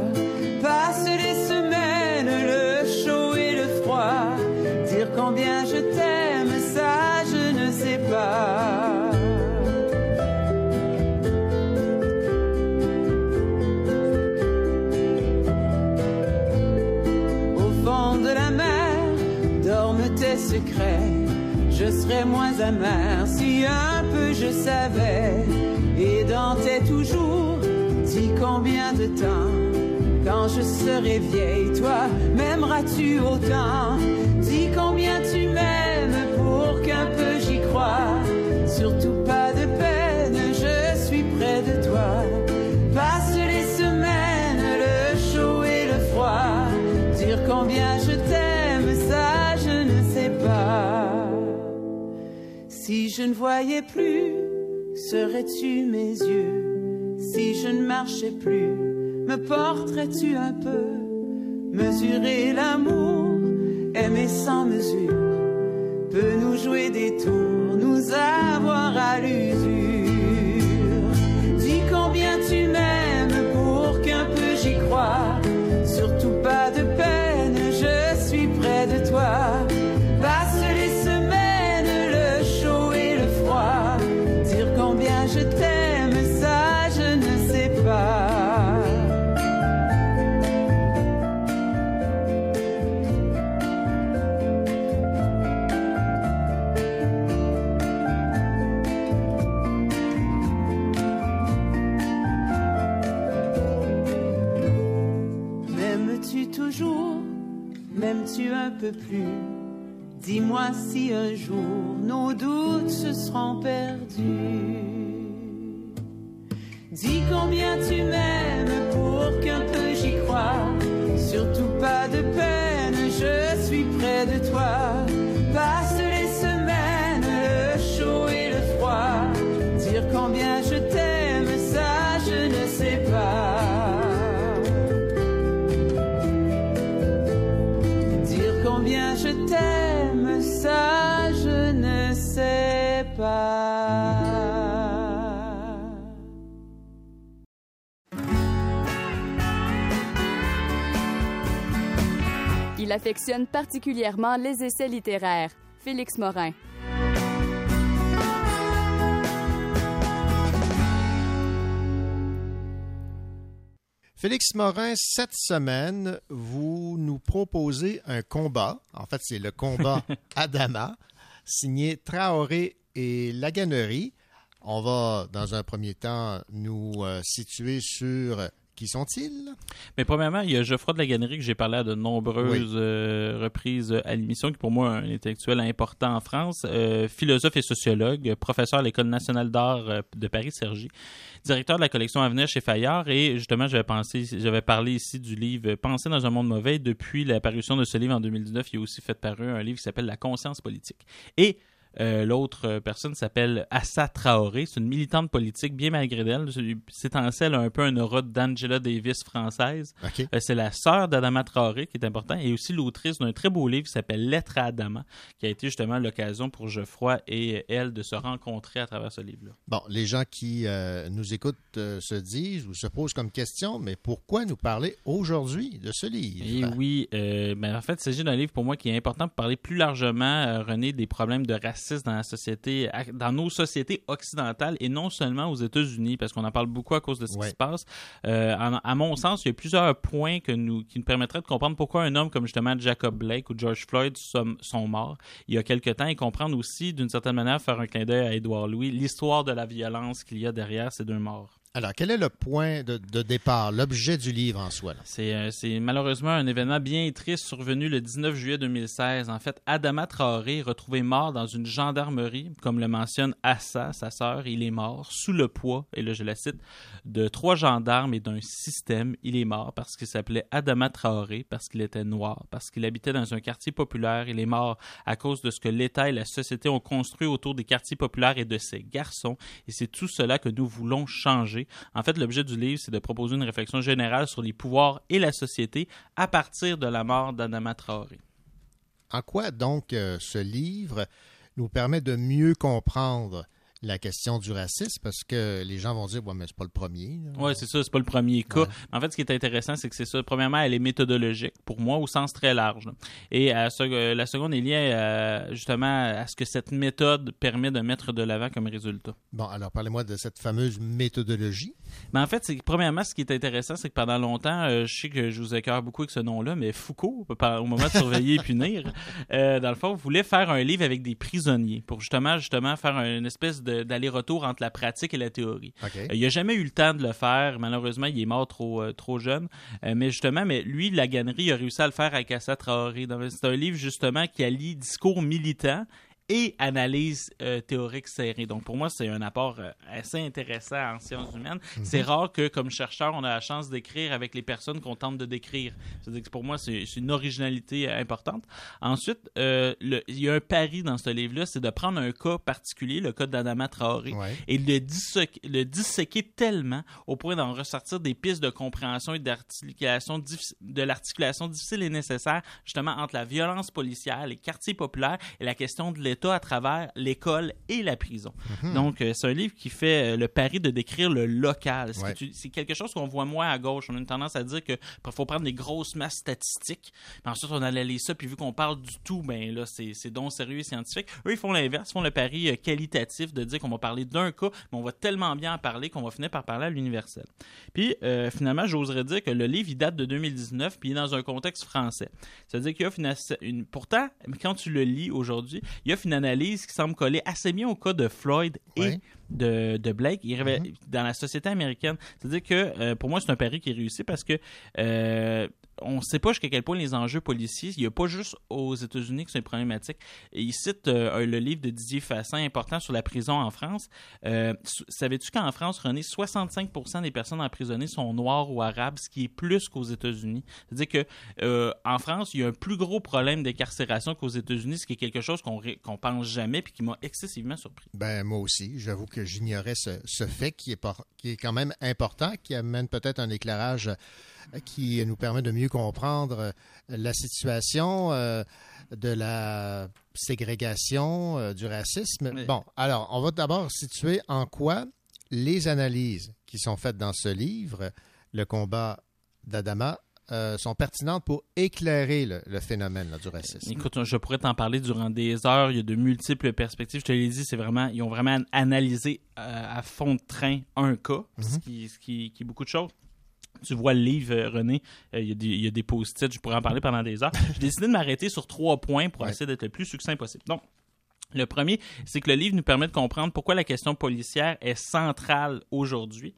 Speaker 12: Passe les semaines, le chaud et le froid. Dire combien je t'aime, ça je ne sais pas. Au fond de la mer dorment tes secrets. Je serais moins amer si un peu je savais. Et dans tes toujours, dis combien de temps. Quand je serai vieille, toi, m'aimeras-tu autant? Dis combien tu m'aimes pour qu'un peu j'y croie. Surtout Si je ne voyais plus, serais-tu mes yeux? Si je ne marchais plus, me porterais-tu un peu? Mesurer l'amour, aimer sans mesure, peut nous jouer des tours, nous avoir à l'usure. Dis combien tu m'aimes Plus Dis-moi si un jour nos doutes se seront perdus. Dis combien tu m'aimes pour qu'un peu j'y croie. Surtout pas de peine, je suis près de toi.
Speaker 1: Il affectionne particulièrement les essais littéraires. Félix Morin.
Speaker 2: Félix Morin, cette semaine, vous nous proposez un combat. En fait, c'est le combat Adama, signé Traoré et Laganerie. On va, dans un premier temps, nous euh, situer sur qui sont-ils?
Speaker 4: Mais premièrement, il y a Geoffroy de la Gannerie que j'ai parlé à de nombreuses
Speaker 2: Oui.
Speaker 4: euh, reprises à l'émission, qui pour moi est un intellectuel important en France, euh, philosophe et sociologue, professeur à l'École nationale d'art euh, de Paris-Cergy, directeur de la collection Avenir chez Fayard, et justement, j'avais pensé, j'avais parlé ici du livre Penser dans un monde mauvais. Depuis la parution de ce livre en 2019, il a aussi fait paru un livre qui s'appelle La conscience politique. Et euh, L'autre euh, personne s'appelle Assa Traoré. C'est une militante politique, bien malgré d'elle. C'est en celle un peu un aura d'Angela Davis française.
Speaker 2: OK.
Speaker 4: Euh, c'est la sœur d'Adama Traoré qui est important et aussi l'autrice d'un très beau livre qui s'appelle Lettre à Adama, qui a été justement l'occasion pour Geoffroy et elle de se rencontrer à travers ce livre-là.
Speaker 2: Bon, les gens qui euh, nous écoutent se disent ou se posent comme question, mais pourquoi nous parler aujourd'hui de ce livre?
Speaker 4: Et oui, euh, ben, en fait, il s'agit d'un livre pour moi qui est important pour parler plus largement, René, des problèmes de racisme dans la société, dans nos sociétés occidentales et non seulement aux États-Unis, parce qu'on en parle beaucoup à cause de ce
Speaker 2: Ouais.
Speaker 4: qui se passe. Euh, en- à mon sens, il y a plusieurs points que nous, qui nous permettraient de comprendre pourquoi un homme comme justement Jacob Blake ou George Floyd sont, sont morts il y a quelque temps et comprendre aussi, d'une certaine manière, faire un clin d'œil à Édouard Louis, l'histoire de la violence qu'il y a derrière ces deux morts.
Speaker 2: Alors, quel est le point de, départ, l'objet du livre en soi?
Speaker 4: euh, c'est malheureusement un événement bien triste survenu le 19 juillet 2016. En fait, Adama Traoré, retrouvé mort dans une gendarmerie, comme le mentionne Assa, sa sœur, il est mort sous le poids, et là je la cite, de trois gendarmes et d'un système. Il est mort parce qu'il s'appelait Adama Traoré, parce qu'il était noir, parce qu'il habitait dans un quartier populaire. Il est mort à cause de ce que l'État et la société ont construit autour des quartiers populaires et de ces garçons. Et c'est tout cela que nous voulons changer. En fait, l'objet du livre, c'est de proposer une réflexion générale sur les pouvoirs et la société à partir de la mort d'Adama Traoré.
Speaker 2: En quoi donc euh, ce livre nous permet de mieux comprendre la question du racisme? Parce que les gens vont dire, ouais, mais c'est pas le premier.
Speaker 4: Oui, c'est ça, c'est pas le premier cas. En fait, ce qui est intéressant, c'est que c'est ça. Premièrement, elle est méthodologique, pour moi, au sens très large. Et à ce- euh, la seconde est liée euh, justement à ce que cette méthode permet de mettre de l'avant comme résultat.
Speaker 2: Bon, alors parlez-moi de cette fameuse méthodologie.
Speaker 4: Mais en fait, c'est premièrement, ce qui est intéressant, c'est que pendant longtemps, euh, je sais que je vous écœure beaucoup avec ce nom-là, mais Foucault, au moment de surveiller et punir, euh, dans le fond, voulait faire un livre avec des prisonniers pour justement, justement faire une espèce de- d'aller-retour entre la pratique et la théorie. Euh, il n'a jamais eu le temps de le faire. Malheureusement, il est mort trop, euh, trop jeune. Euh, mais justement, mais lui, la gannerie, il a réussi à le faire avec Assa Traoré. C'est un livre, justement, qui allie discours militant et analyse euh, théorique serrée. Donc, pour moi, c'est un apport euh, assez intéressant en sciences humaines.
Speaker 2: Mhm.
Speaker 4: C'est rare que, comme chercheur, on a la chance d'écrire avec les personnes qu'on tente de décrire. C'est-à-dire que pour moi, c'est une originalité euh, importante. Ensuite, euh, le- il y a un pari dans ce livre-là, c'est de prendre un cas particulier, le cas d'Adama Traoré,
Speaker 2: Ouais.
Speaker 4: et de le, disséquer- le disséquer tellement au point d'en ressortir des pistes de compréhension et d'articulation de l'articulation difficile et nécessaire justement entre la violence policière, les quartiers populaires et la question de l'État à travers l'école et la prison.
Speaker 2: Mhm.
Speaker 4: Donc, euh, c'est un livre qui fait euh, le pari de décrire le local.
Speaker 2: Ouais.
Speaker 4: C'est quelque chose qu'on voit moins à gauche. On a une tendance à dire qu'il faut prendre des grosses masses statistiques, puis ensuite on analyse ça, puis vu qu'on parle du tout, ben là, c'est donc sérieux et scientifique. Eux, ils font l'inverse, ils font le pari euh, qualitatif de dire qu'on va parler d'un cas, mais on va tellement bien en parler qu'on va finir par parler à l'universel. Puis, euh, finalement, j'oserais dire que le livre, il date de 2019, puis il est dans un contexte français. C'est-à-dire qu'il offre une, ass- une- Pourtant, quand tu le lis aujourd'hui, il offre une analyse qui semble coller assez bien au cas de Floyd et de, de Blake. Il révèle- dans la société américaine. C'est-à-dire que euh, pour moi, c'est un pari qui est réussi parce que euh, on ne sait pas jusqu'à quel point les enjeux policiers, il n'y a pas juste aux États-Unis que c'est problématique. Il cite euh, le livre de Didier Fassin important sur la prison en France. Euh, Savais-tu qu'en France, René, 65% des personnes emprisonnées sont noires ou arabes, ce qui est plus qu'aux États-Unis? C'est-à-dire que euh, en France, il y a un plus gros problème d'incarcération qu'aux États-Unis, ce qui est quelque chose qu'on qu'on pense jamais puis qui m'a excessivement surpris.
Speaker 2: Ben, moi aussi, j'avoue que j'ignorais ce, fait qui est, quand même important, qui amène peut-être un éclairage qui nous permet de mieux comprendre euh, la situation euh, de la ségrégation, euh, du racisme. Bon, alors, on va d'abord situer en quoi les analyses qui sont faites dans ce livre, le combat d'Adama, euh, sont pertinentes pour éclairer le, le phénomène là, du racisme.
Speaker 4: Écoute, je pourrais t'en parler durant des heures. Il y a de multiples perspectives. Je te l'ai dit, c'est vraiment, ils ont vraiment analysé euh, à fond de train un cas, ce,
Speaker 2: Mhm.
Speaker 4: qui, ce qui- qui est beaucoup de choses. Tu vois le livre, euh, René, euh, il y a des, post-it, je pourrais en parler pendant des heures. J'ai décidé de m'arrêter sur trois points pour essayer d'être le plus succinct possible. Donc, le premier, c'est que le livre nous permet de comprendre pourquoi la question policière est centrale aujourd'hui.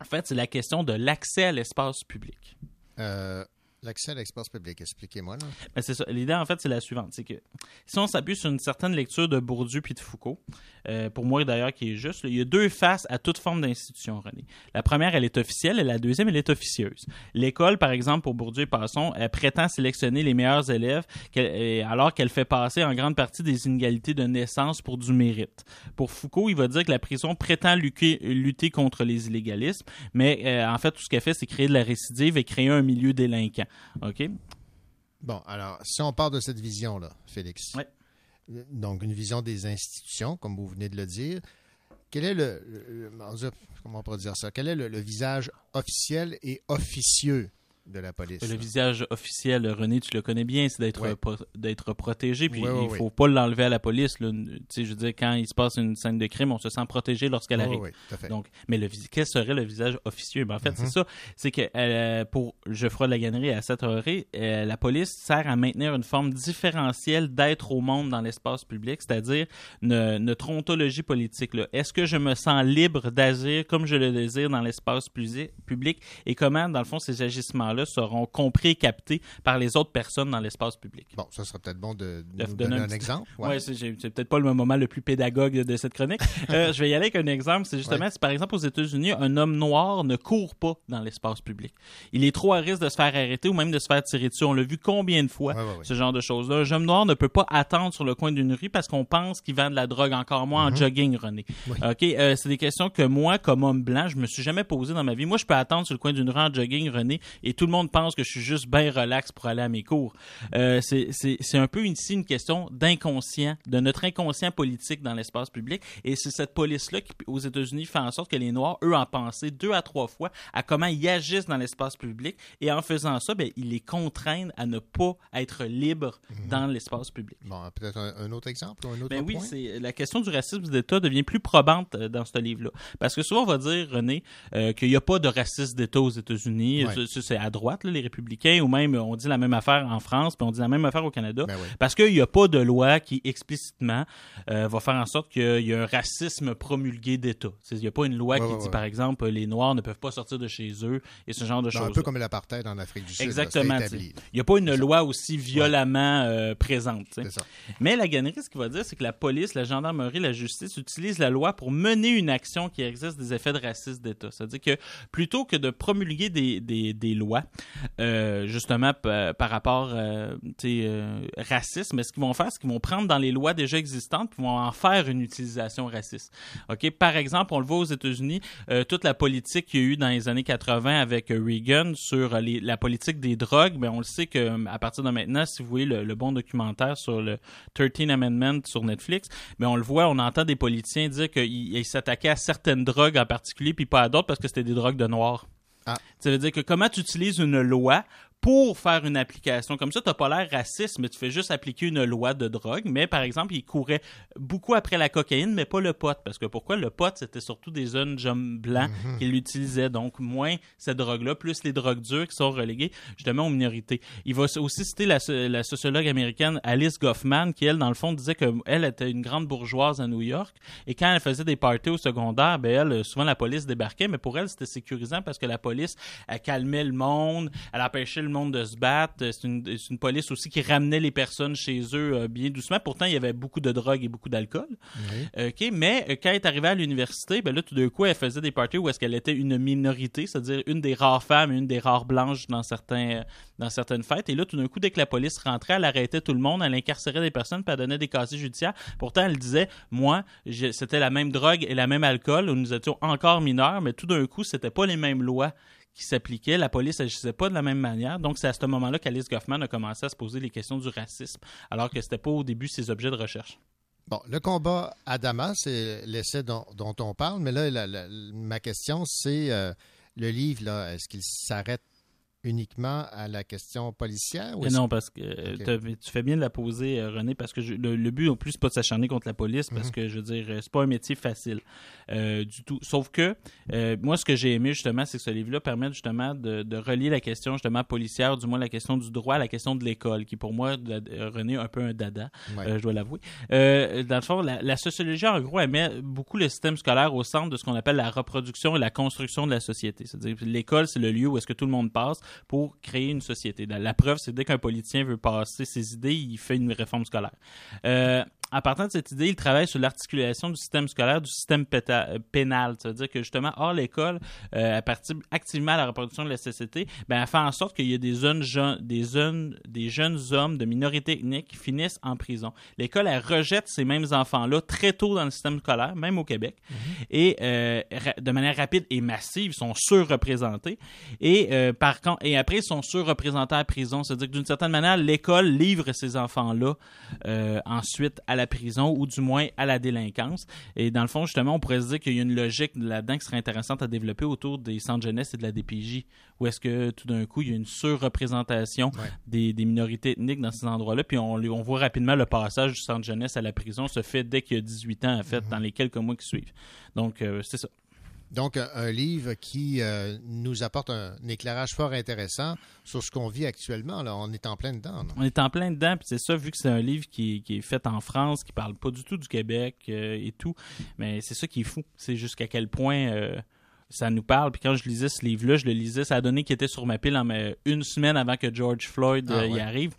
Speaker 4: En fait, c'est la question de l'accès à l'espace public.
Speaker 2: Euh, L'accès à l'espace public, expliquez-moi.
Speaker 4: Ben, c'est ça. L'idée, en fait, c'est la suivante. C'est que si on s'appuie sur une certaine lecture de Bourdieu puis de Foucault, euh, pour moi d'ailleurs qui est juste, il y a deux faces à toute forme d'institution, René. La première, elle est officielle et la deuxième, elle est officieuse. L'école, par exemple, pour Bourdieu et Passon, elle prétend sélectionner les meilleurs élèves alors qu'elle fait passer en grande partie des inégalités de naissance pour du mérite. Pour Foucault, il va dire que la prison prétend lutter, lutter contre les illégalismes, mais euh, en fait, tout ce qu'elle fait, c'est créer de la récidive et créer un milieu délinquant. OK?
Speaker 2: Bon, alors, si on part de cette vision-là, Félix, donc une vision des institutions, comme vous venez de le dire, quel est le, comment on pourrait dire ça, quel est le, le visage officiel et officieux de la police.
Speaker 4: Le visage officiel, René, tu le connais bien, c'est d'être
Speaker 2: Ouais.
Speaker 4: pro- d'être protégé. Puis
Speaker 2: Ouais, ouais,
Speaker 4: il faut pas l'enlever à la police. Là. Je veux dire, quand il se passe une scène de crime, on se sent protégé lorsqu'elle arrive.
Speaker 2: ouais, tout à fait.
Speaker 4: Donc, mais le quel serait le visage officieux? Ben, En fait, c'est ça. C'est que euh, pour Geoffroy de la Gannerie à cette oreille, euh, la police sert à maintenir une forme différentielle d'être au monde dans l'espace public, c'est-à-dire une, notre ontologie politique. Est-ce que je me sens libre d'agir comme je le désire dans l'espace public? Et comment, dans le fond, ces seront compris et captés par les autres personnes dans l'espace public?
Speaker 2: Bon, ça serait peut-être bon de,
Speaker 4: De
Speaker 2: nous
Speaker 4: vous
Speaker 2: donner un,
Speaker 4: petit-
Speaker 2: exemple.
Speaker 4: Ouais, c'est peut-être pas le moment le plus pédagogue de cette chronique. Euh, je vais y aller avec un exemple. C'est justement,
Speaker 2: Ouais.
Speaker 4: si par exemple aux États-Unis, un homme noir ne court pas dans l'espace public. Il est trop à risque de se faire arrêter ou même de se faire tirer dessus. On l'a vu combien de fois, ce genre de choses-là. Un jeune noir ne peut pas attendre sur le coin d'une rue parce qu'on pense qu'il vend de la drogue encore moins en
Speaker 2: Mhm.
Speaker 4: jogging, René. OK, euh, c'est des questions que moi, comme homme blanc, je me suis jamais posé dans ma vie. Moi, je peux attendre sur le coin d'une rue en jogging, René, et tout le monde pense que je suis juste bien relax pour aller à mes cours. Euh, c'est- un peu ici une question d'inconscient, de notre inconscient politique dans l'espace public. Et c'est cette police-là qui, aux États-Unis, fait en sorte que les Noirs, eux, en pensaient deux à trois fois à comment ils agissent dans l'espace public. Et en faisant ça, ben, ils les contraignent à ne pas être libres dans l'espace public.
Speaker 2: Bon, peut-être un, un autre exemple ou un autre
Speaker 4: Ben oui, c'est la question du racisme d'État devient plus probante euh, dans ce livre-là. Parce que souvent, on va dire, René, euh, qu'il n'y a pas de racisme d'État aux États-Unis.
Speaker 2: Ouais.
Speaker 4: C'est à droite, là, les républicains, ou même euh, on dit la même affaire en France, puis on dit la même affaire au Canada.
Speaker 2: Ben oui.
Speaker 4: Parce qu'il n'y a pas de loi qui explicitement euh, va faire en sorte qu'il y a un racisme promulgué d'État. Il n'y a pas une loi
Speaker 2: Ouais,
Speaker 4: qui
Speaker 2: ouais,
Speaker 4: dit,
Speaker 2: ouais.
Speaker 4: par exemple, les Noirs ne peuvent pas sortir de chez eux et ce genre de choses.
Speaker 2: un peu comme l'apartheid en Afrique du Sud.
Speaker 4: Exactement.
Speaker 2: établi.
Speaker 4: Il n'y a pas une loi aussi violemment euh, présente.
Speaker 2: ça.
Speaker 4: Mais la gannerie, ce qu'il va dire, c'est que la police, la gendarmerie, la justice utilisent la loi pour mener une action qui exerce des effets de racisme d'État. C'est-à-dire que plutôt que de promulguer des, des, des lois, euh, justement pa- par rapport euh, euh, racisme, ce qu'ils vont faire, c'est qu'ils vont prendre dans les lois déjà existantes puis vont en faire une utilisation raciste? Par exemple, on le voit aux États-Unis, euh, toute la politique qu'il y a eu dans les années 80 avec euh, Reagan sur euh, la politique des drogues, ben on le sait que euh, à partir de maintenant, si vous voyez le, bon documentaire sur le 13 Amendment sur Netflix, ben on le voit, on entend des politiciens dire qu'ils ils s'attaquaient à certaines drogues en particulier puis pas à d'autres parce que c'était des drogues de noirs.
Speaker 2: Ah.
Speaker 4: Ça veut dire que comment tu utilises une loi pour faire une application. Comme ça, tu n'as pas l'air raciste, mais tu fais juste appliquer une loi de drogue. Mais par exemple, il courait beaucoup après la cocaïne, mais pas le pot. Parce que pourquoi le pot, c'était surtout des jeunes hommes blancs
Speaker 2: Mhm.
Speaker 4: qui l'utilisaient. Donc, moins cette drogue-là, plus les drogues dures qui sont reléguées justement aux minorités. Il va aussi citer la, la sociologue américaine Alice Goffman, qui, elle, dans le fond, disait qu'elle était une grande bourgeoise à New York. Et quand elle faisait des parties au secondaire, ben elle, souvent la police débarquait, mais pour elle, c'était sécurisant parce que la police, elle calmait le monde, elle empêchait le monde de se battre. C'est une, c'est une police aussi qui ramenait les personnes chez eux euh, bien doucement. Pourtant, il y avait beaucoup de drogue et beaucoup d'alcool.
Speaker 2: Oui.
Speaker 4: OK, mais euh, quand elle est arrivée à l'université, ben là, tout d'un coup, elle faisait des parties où est-ce qu'elle était une minorité, c'est-à-dire une des rares femmes, une des rares blanches dans, certains, euh, dans certaines fêtes. Et là, tout d'un coup, dès que la police rentrait, elle arrêtait tout le monde, elle incarcérait des personnes, puis elle donnait des casiers judiciaires. Pourtant, elle disait, moi, c'était la même drogue et la même alcool, où nous étions encore mineurs, mais tout d'un coup, c'était pas les mêmes lois qui s'appliquaient. La police agissait pas de la même manière. Donc, c'est à ce moment-là qu'Alice Goffman a commencé à se poser les questions du racisme, alors que c'était pas au début ses objets de recherche.
Speaker 2: Bon, le combat à Damas, c'est l'essai dont, on parle, mais là, ma question, c'est euh, le livre, là, est-ce qu'il s'arrête uniquement à la question policière? ou
Speaker 4: non, parce que euh,
Speaker 2: Ok.
Speaker 4: t'as- tu fais bien de la poser, euh, René, parce que je- le, le but, en plus, c'est pas de s'acharner contre la police, parce
Speaker 2: Mhm.
Speaker 4: que, je veux dire, euh, c'est pas un métier facile euh, du tout. Sauf que, euh, moi, ce que j'ai aimé, justement, c'est que ce livre-là permet, justement, de, de relier la question, justement, policière, du moins la question du droit à la question de l'école, qui, pour moi, euh, René, un peu un dada,
Speaker 2: Ouais.
Speaker 4: euh, je dois l'avouer. Euh, dans le fond, la, la sociologie, en gros, elle met beaucoup le système scolaire au centre de ce qu'on appelle la reproduction et la construction de la société. C'est-à-dire, l'école, c'est le lieu où est-ce que tout le monde passe pour créer une société. La, preuve, c'est dès qu'un politicien veut passer ses idées, il fait une réforme scolaire. Euh, en partant de cette idée, il travaille sur l'articulation du système scolaire, du système euh, pénal. Ça veut dire que justement, hors l'école, euh, elle participe activement à la reproduction de la société, ben, elle fait en sorte qu'il y a des jeunes, des, jeunes, des jeunes hommes de minorité ethnique qui finissent en prison. L'école, elle rejette ces mêmes enfants-là très tôt dans le système scolaire, même au Québec, et euh, de manière rapide et massive, ils sont surreprésentés. Et euh, par contre, et après, ils sont surreprésentés à la prison. C'est-à-dire que d'une certaine manière, l'école livre ces enfants-là ensuite à la la prison ou du moins à la délinquance. Et dans le fond, justement, on pourrait se dire qu'il y a une logique là-dedans qui serait intéressante à développer autour des centres jeunesse et de la DPJ, où est-ce que tout d'un coup, il y a une surreprésentation des, des minorités ethniques dans ces endroits-là. Puis on, on voit rapidement le passage du centre jeunesse à la prison se fait dès qu'il y a 18 ans, en fait, dans les quelques mois qui suivent. Donc, euh, c'est ça.
Speaker 2: Donc, un, un livre qui euh, nous apporte un, éclairage fort intéressant sur ce qu'on vit actuellement. Là. On est en plein dedans. non?
Speaker 4: On est en plein dedans, puis c'est ça, vu que c'est un livre qui, qui est fait en France, qui parle pas du tout du Québec euh, et tout, mais c'est ça qui est fou. C'est jusqu'à quel point euh, ça nous parle. Puis quand je lisais ce livre-là, je le lisais, ça a donné qu'il était sur ma pile en, une semaine avant que George Floyd
Speaker 2: Ah
Speaker 4: y arrive.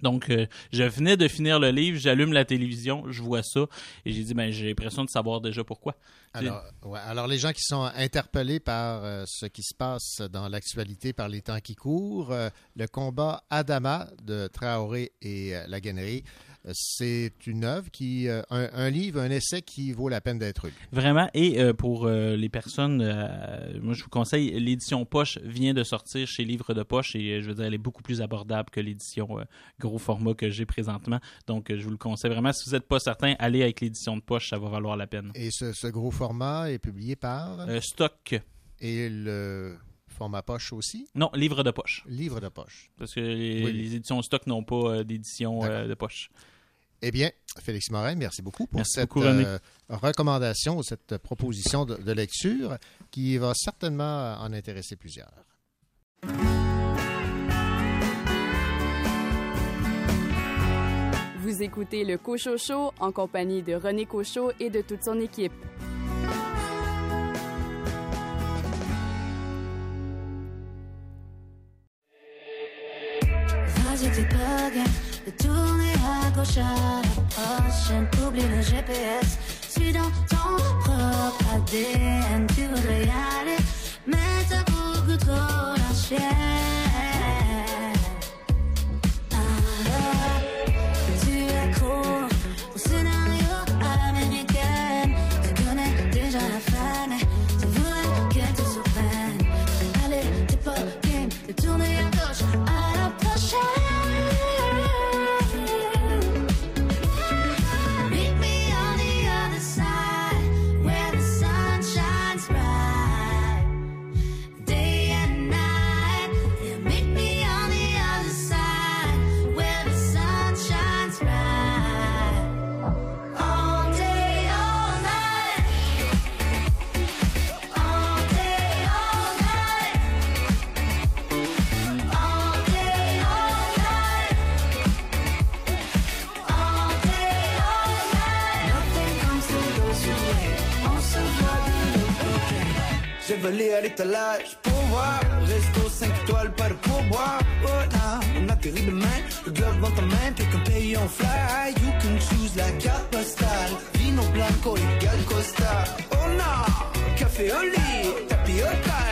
Speaker 4: Donc, euh, je venais de finir le livre, j'allume la télévision, je vois ça, et j'ai dit, ben, j'ai l'impression de savoir déjà pourquoi.
Speaker 2: Alors, les gens qui sont interpellés par euh, ce qui se passe dans l'actualité par les temps qui courent, euh, le combat Adama de Traoré et la euh, c'est une œuvre qui, euh, un, un livre, un essai qui vaut la peine d'être lu.
Speaker 4: Vraiment. Et euh, pour euh, les personnes, euh, moi je vous conseille, l'édition poche vient de sortir chez Livre de Poche et je veux dire, elle est beaucoup plus abordable que l'édition gros format que j'ai présentement. Donc je vous le conseille vraiment. Si vous n'êtes pas certain, allez avec l'édition de poche, ça va valoir la peine.
Speaker 2: Et ce, ce gros format est publié par?
Speaker 4: Stock.
Speaker 2: Et le format poche aussi?
Speaker 4: Non, livre de poche.
Speaker 2: Livre de poche.
Speaker 4: Parce que les,
Speaker 2: Oui.
Speaker 4: les éditions stock n'ont pas euh, d'édition euh, de poche.
Speaker 2: Eh bien, Félix Morin, merci beaucoup pour
Speaker 4: Merci
Speaker 2: cette
Speaker 4: beaucoup,
Speaker 2: euh, recommandation, cette proposition de, de lecture qui va certainement en intéresser plusieurs.
Speaker 1: Vous écoutez le Cochot Show en compagnie de René Cochot et de toute son équipe.
Speaker 20: Vas-y, t'es pas game de tourner à gauche à la prochaine. Oublie le GPS, suis dans ton propre ADN. Tu voudrais y aller, mais t'as beaucoup trop
Speaker 27: Volé à l'étalage pour voir. Resto 5 étoiles, pas de pourboire. Oh non, on atterrit demain. Le glove dans ta main, puis qu'un pays on fly. You can choose la carte postale. Vino blanco égal Costa Oh non, café au lit Tapioca, les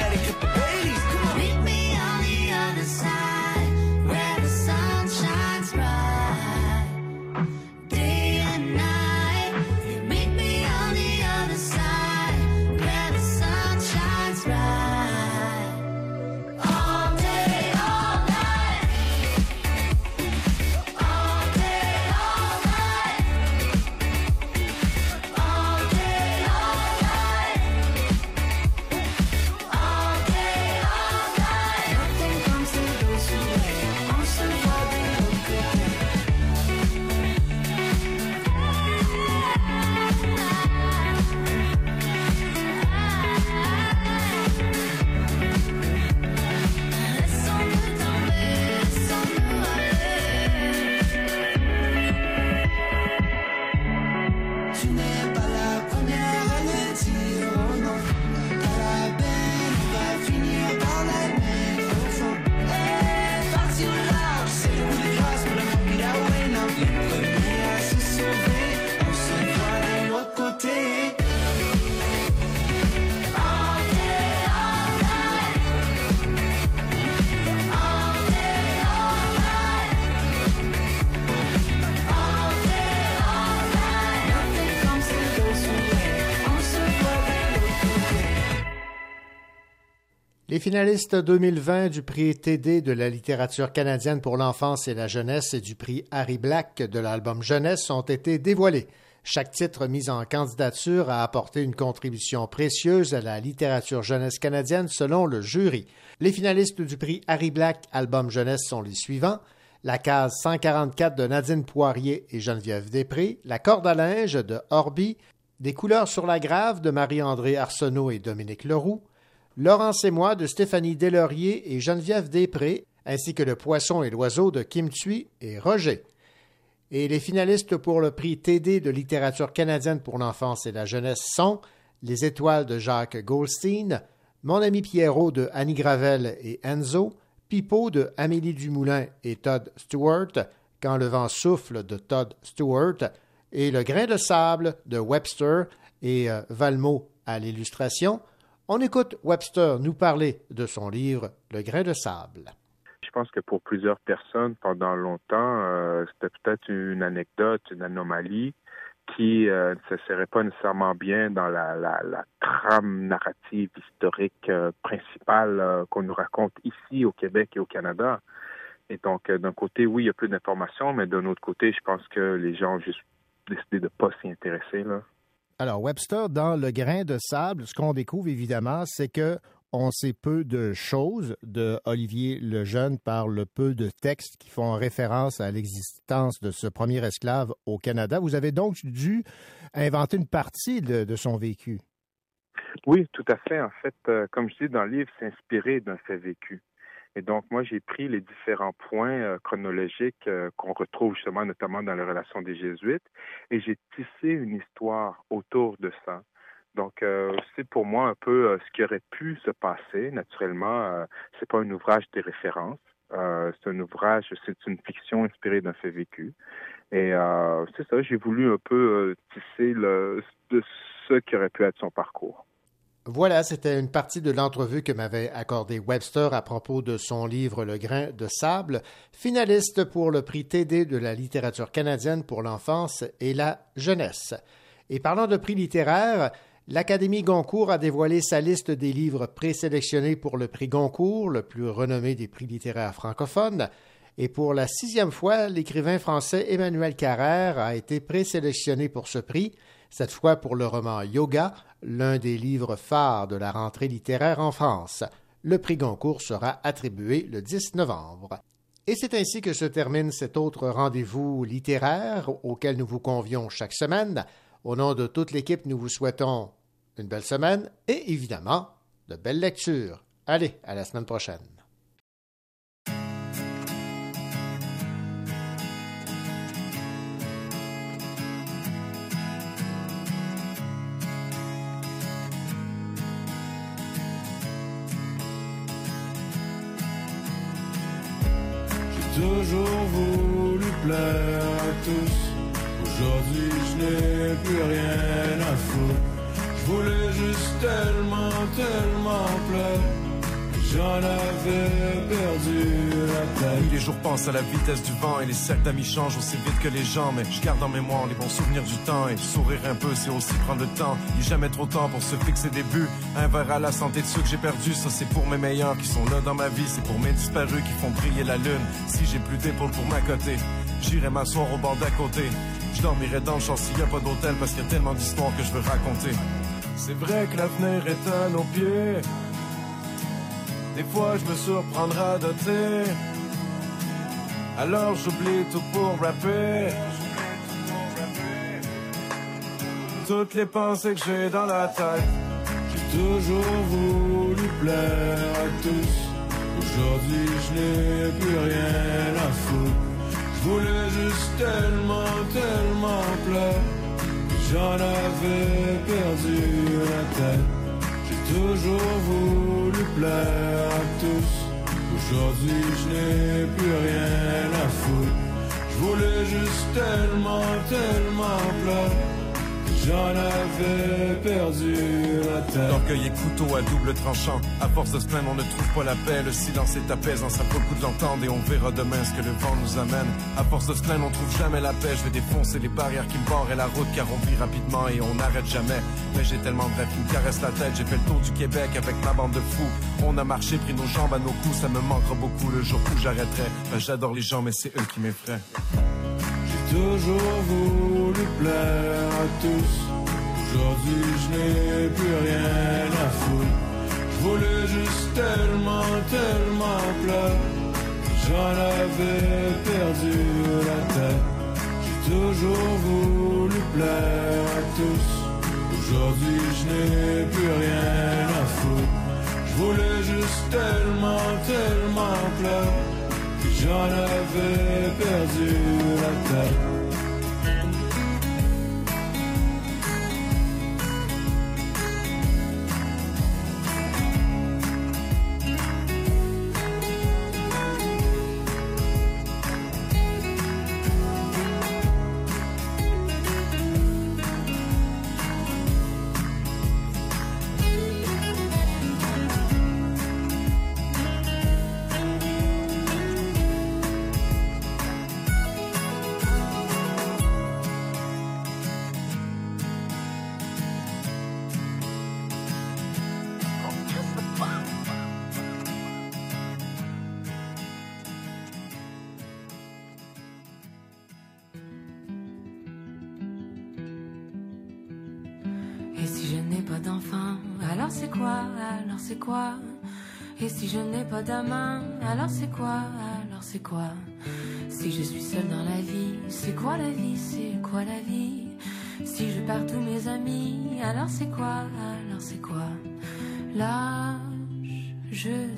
Speaker 2: finalistes 2020 du prix TD de la littérature canadienne pour l'enfance et la jeunesse et du prix Harry Black de l'album Jeunesse ont été dévoilés. Chaque titre mis en candidature a apporté une contribution précieuse à la littérature jeunesse canadienne selon le jury. Les finalistes du prix Harry Black Album Jeunesse sont les suivants. La case 144 de Nadine Poirier et Geneviève Després, La corde à linge de Orbi, Des couleurs sur la grave de Marie-André Arsenault et Dominique Leroux, Laurence et moi de Stéphanie Delaurier et Geneviève Després, ainsi que Le Poisson et l'Oiseau de Kim Thuy et Roger. Et les finalistes pour le prix TD de littérature canadienne pour l'enfance et la jeunesse sont Les Étoiles de Jacques Goldstein, Mon ami Pierrot de Annie Gravel et Enzo, Pipeau de Amélie Dumoulin et Todd Stewart, Quand le vent souffle de Todd Stewart, et Le grain de sable de Webster et euh, Valmont à l'illustration. On écoute Webster nous parler de son livre Le grain de sable.
Speaker 28: Je pense que pour plusieurs personnes, pendant longtemps, euh, c'était peut-être une anecdote, une anomalie qui euh, ne se serait pas nécessairement bien dans la, trame narrative historique euh, principale euh, qu'on nous raconte ici au Québec et au Canada. Et donc, d'un côté, oui, il y a plus d'informations, mais d'un autre côté, je pense que les gens ont juste décidé de ne pas s'y intéresser. Là.
Speaker 29: Alors, Webster, dans Le grain de sable, ce qu'on découvre évidemment, c'est que on sait peu de choses de Olivier Lejeune par le peu de textes qui font référence à l'existence de ce premier esclave au Canada. Vous avez donc dû inventer une partie de, son vécu.
Speaker 28: Oui, tout à fait. En fait, euh, comme je dis dans le livre, c'est inspiré d'un fait vécu. Et donc, moi, j'ai pris les différents points euh, chronologiques euh, qu'on retrouve justement notamment dans la relation des Jésuites et j'ai tissé une histoire autour de ça. Donc, euh, c'est pour moi un peu ce qui aurait pu se passer. Naturellement, euh, c'est pas un ouvrage de référence. C'est un ouvrage, c'est une fiction inspirée d'un fait vécu. Et c'est ça, j'ai voulu un peu tisser de ce qui aurait pu être son parcours.
Speaker 2: Voilà, c'était une partie de l'entrevue que m'avait accordé Webster à propos de son livre Le grain de sable, finaliste pour le prix TD de la littérature canadienne pour l'enfance et la jeunesse. Et parlant de prix littéraires, l'Académie Goncourt a dévoilé sa liste des livres présélectionnés pour le prix Goncourt, le plus renommé des prix littéraires francophones. Et pour la sixième fois, l'écrivain français Emmanuel Carrère a été présélectionné pour ce prix, cette fois pour le roman Yoga, l'un des livres phares de la rentrée littéraire en France. Le prix Goncourt sera attribué le 10 novembre. Et c'est ainsi que se termine cet autre rendez-vous littéraire auquel nous vous convions chaque semaine. Au nom de toute l'équipe, nous vous souhaitons une belle semaine et évidemment de belles lectures. Allez, à la semaine prochaine.
Speaker 30: Toujours voulu plaire à tous. Aujourd'hui, je n'ai plus rien à foutre. Je voulais juste tellement, tellement plaire. J'en avais perdu
Speaker 31: les jours passent à la vitesse du vent et les cercles d'amis changent aussi vite que les gens. Mais je garde en mémoire les bons souvenirs du temps et sourire un peu, c'est aussi prendre le temps. Il jamais trop tard pour se fixer des buts. Un verre à la santé de ceux que j'ai perdus, ça c'est pour mes meilleurs qui sont là dans ma vie. C'est pour mes disparus qui font briller la lune. Si j'ai plus d'épaules pour m'accoter, j'irai m'asseoir au bord d'à côté. Je dormirai dans le champ s'il y a pas d'hôtel parce qu'il y a tellement d'histoires que je veux raconter.
Speaker 30: C'est vrai que l'avenir est à nos pieds. Des fois, je me surprendrai à doter. Alors j'oublie tout pour rapper. Toutes les pensées que j'ai dans la tête. J'ai toujours voulu plaire à tous. Aujourd'hui, je n'ai plus rien à foutre. Je voulais juste tellement, tellement plaire. J'en avais perdu la tête. J'ai toujours voulu plaire à tous. Aujourd'hui, je n'ai plus rien à foutre. Je voulais juste tellement, tellement plaire. J'en avais perdu la tête.
Speaker 31: L'orgueil et couteau à double tranchant. À force de se plaindre, on ne trouve pas la paix. Le silence est apaisant, ça vaut le coup de l'entendre et on verra demain ce que le vent nous amène. À force de se plaindre, on trouve jamais la paix. Je vais défoncer les barrières qui me barrent la route car on vit rapidement et on n'arrête jamais. Mais j'ai tellement de rêves qui me caressent la tête. J'ai fait le tour du Québec avec ma bande de fous. On a marché, pris nos jambes à nos coups. Ça me manquera beaucoup le jour où j'arrêterai. Ben, J'adore les gens, mais c'est eux qui m'effraient.
Speaker 30: J'ai toujours voulu plaire à tous. Aujourd'hui, je n'ai plus rien à foutre. Je voulais juste tellement, tellement plaire. J'en avais perdu la tête. J'ai toujours voulu plaire à tous. Aujourd'hui, je n'ai plus rien à foutre. Je voulais juste tellement, tellement que J'en avais perdu la tête.
Speaker 20: Quoi Et si je n'ai pas d'amant, alors c'est quoi Alors c'est quoi Si je suis seule dans la vie, c'est quoi la vie C'est quoi la vie Si je perds tous mes amis, alors c'est quoi Alors c'est quoi Lâche juste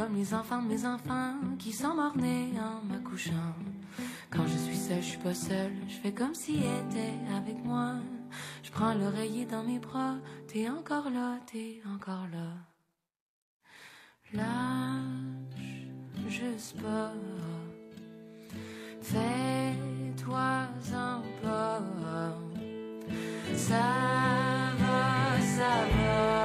Speaker 20: Comme les enfants de mes enfants qui sont mornés en m'accouchant. Quand je suis seule, je suis pas seule, je fais comme si était avec moi. Je prends l'oreiller dans mes bras, t'es encore là, t'es encore là. Lâche juste pas, fais-toi un pas. Ça va, ça va.